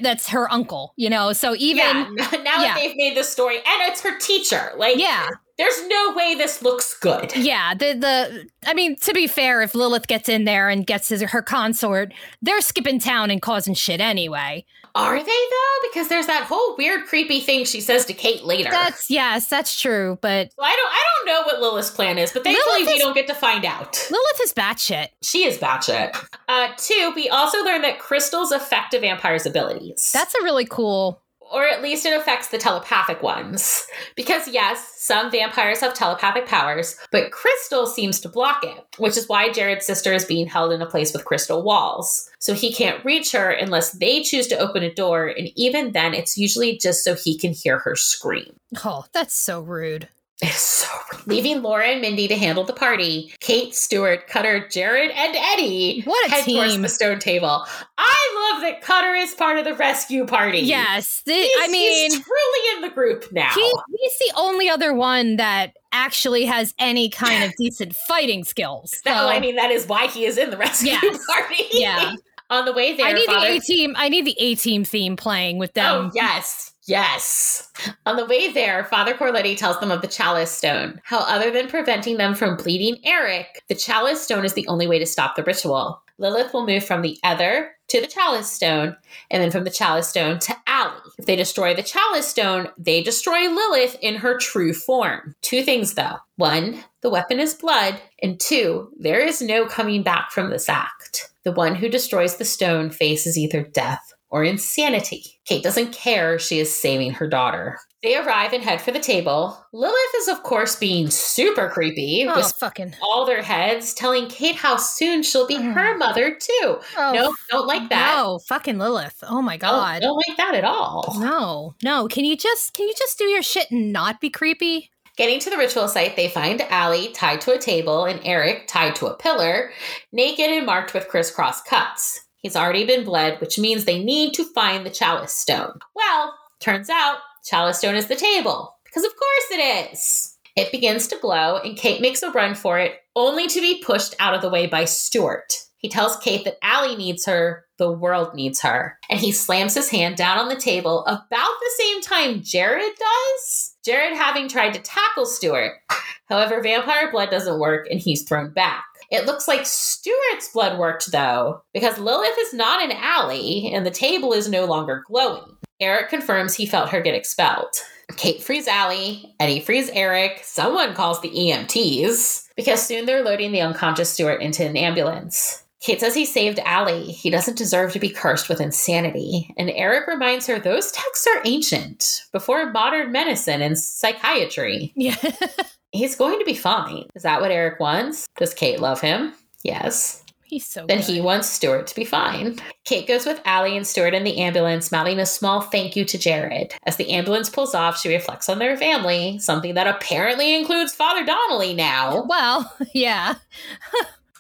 that's her uncle, you know. So even yeah, now yeah. that they've made this story, and it's her teacher, like, yeah. There's no way this looks good. Yeah, the the I mean, to be fair, if Lilith gets in there and gets his, her consort, they're skipping town and causing shit anyway. Are they though? Because there's that whole weird, creepy thing she says to Kate later. That's yes, that's true. But I don't, I don't know what Lilith's plan is, but thankfully Lilith we don't get to find out. Lilith is batshit. She is batshit. Uh, two, we also learned that crystals affect a vampire's abilities. That's a really cool. Or at least it affects the telepathic ones. Because, yes, some vampires have telepathic powers, but Crystal seems to block it, which is why Jared's sister is being held in a place with crystal walls. So he can't reach her unless they choose to open a door, and even then, it's usually just so he can hear her scream. Oh, that's so rude. It's so leaving Laura and Mindy to handle the party. Kate, Stuart, Cutter, Jared, and Eddie What a head towards the stone table. I love that Cutter is part of the rescue party. Yes, the- I mean, he's truly in the group now. he, he's the only other one that actually has any kind of decent fighting skills. No, So I mean that is why he is in the rescue Yes. party. Yeah. On the way there, I need Father- the A team. I need the A team theme playing with oh, them. Oh yes, yes. On the way there, Father Corletti tells them of the chalice stone. How, other than preventing them from bleeding Eric, the chalice stone is the only way to stop the ritual. Lilith will move from the other to the chalice stone, and then from the chalice stone to Allie. If they destroy the chalice stone, they destroy Lilith in her true form. Two things though. One, the weapon is blood, and two, there is no coming back from this act. The one who destroys the stone faces either death or insanity. Kate doesn't care she is saving her daughter. They arrive and head for the table. Lilith is, of course, being super creepy, Oh, with fucking. all their heads, telling Kate how soon she'll be mm. her mother, too. Oh, no, don't like that. No, fucking Lilith. Oh my Don't- god. Don't, like that at all. No, no. Can you just can you just do your shit and not be creepy? Getting to the ritual site, they find Allie tied to a table and Eric tied to a pillar, naked and marked with crisscross cuts. He's already been bled, which means they need to find the chalice stone. Well, turns out chalice stone is the table, because of course it is. It begins to glow, and Kate makes a run for it, only to be pushed out of the way by Stuart. He tells Kate that Allie needs her, the world needs her. And he slams his hand down on the table about the same time Jared does. Jared having tried to tackle Stuart. However, vampire blood doesn't work and he's thrown back. It looks like Stuart's blood worked though, because Lilith is not an Allie and the table is no longer glowing. Eric confirms he felt her get expelled. Kate frees Allie, Eddie frees Eric, someone calls the EMTs, because soon they're loading the unconscious Stuart into an ambulance. Kate says he saved Allie. He doesn't deserve to be cursed with insanity. And Eric reminds her those texts are ancient, before modern medicine and psychiatry. Yeah. He's going to be fine. Is that what Eric wants? Does Kate love him? Yes. He's so Then good. he wants Stuart to be fine. Kate goes with Allie and Stuart in the ambulance, mouthing a small thank you to Jared. As the ambulance pulls off, she reflects on their family, something that apparently includes Father Donnelly now. Well, yeah.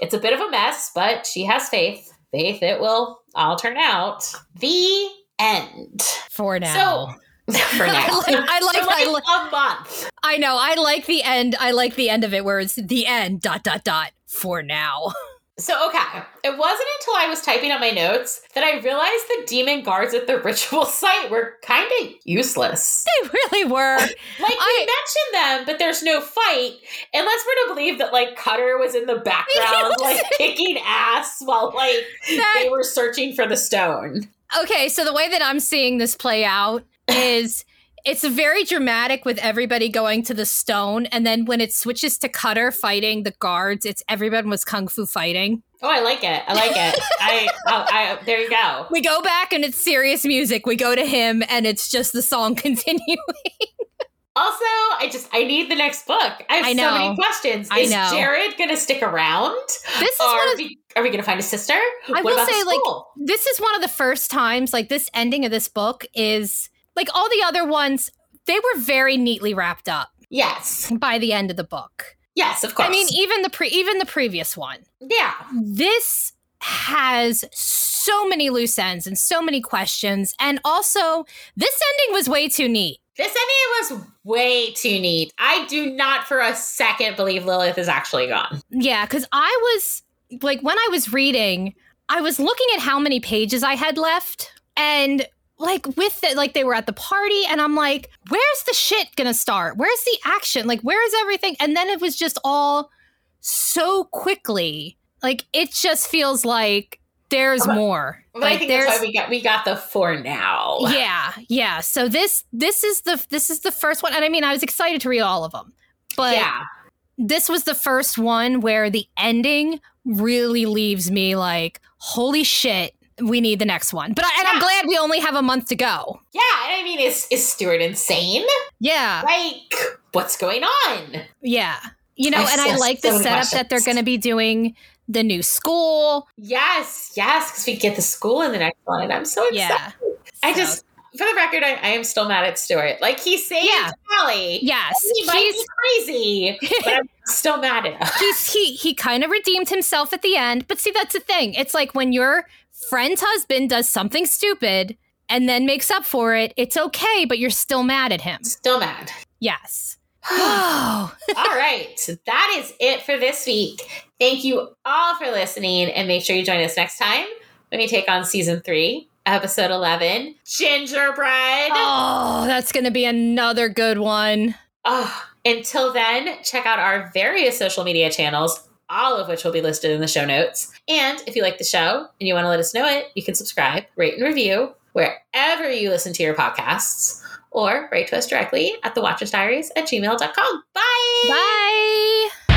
It's a bit of a mess, but she has faith. Faith it will all turn out. The end. For now. So, for now. I like- I like- For like I like- a month. I know. I like the end. I like the end of it where it's the end, dot, dot, dot, for now. So, okay. It wasn't until I was typing up my notes that I realized the demon guards at the ritual site were kind of useless. They really were. Like, we mentioned them, but there's no fight, unless we're to believe that, like, Cutter was in the background, like, kicking ass while, like, That- they were searching for the stone. Okay, so the way that I'm seeing this play out is it's very dramatic with everybody going to the stone, and then when it switches to Cutter fighting the guards, it's everyone was kung fu fighting. Oh, I like it. I like it. I, I, I, there you go. We go back and it's serious music. We go to him and it's just the song continuing. Also, I just I need the next book. I have I so many questions. Is. Jared gonna stick around? This is Are one of we are we gonna find a sister? I what will about say, like, this is one of the first times like this ending of this book is like all the other ones they were very neatly wrapped up. Yes, by the end of the book. Yes, of course. i mean even the pre even the previous one. Yeah, this has so many loose ends and so many questions. And also this ending was way too neat. This ending was way too neat. I do not for a second believe Lilith is actually gone. yeah because i was like when i was reading i was looking at how many pages i had left. And like with it like they were at the party and i'm like where's the shit gonna start? Where's the action? Like where's everything? And then it was just all so quickly. Like it just feels like there's But- more. But I like think that's why we got we got the for now. yeah yeah. So this this is the this is the first one and i mean i was excited to read all of them but yeah. this was the first one where the ending really leaves me like, holy shit, we need the next one. But I, and I'm glad we only have a month to go. Yeah, and I mean, is is Stuart insane? Yeah, Like, what's going on? yeah. You know, I and I like the so setup that they're going to be doing the new school. Yes, yes, because we get the school in the next one, and I'm so excited. Yeah. I So- just, for the record, I, I am still mad at Stuart. Like he saved Yeah. Allie. Yes, he might he's be crazy, but I'm still mad at him. he's he he kind of redeemed himself at the end. But see, that's the thing. It's like when your friend's husband does something stupid and then makes up for it, it's okay, but you're still mad at him. Still mad. Yes. Oh. all Oh. right, so that is it for this week. Thank you all for listening, and make sure you join us next time when we take on season three, episode eleven, gingerbread. Oh, that's going to be another good one. Oh, until then, check out our various social media channels, all of which will be listed in the show notes. And if you like the show and you want to let us know it, you can subscribe, rate, and review wherever you listen to your podcasts, or write to us directly at the Watchers Diaries at gmail.com. Bye. Bye.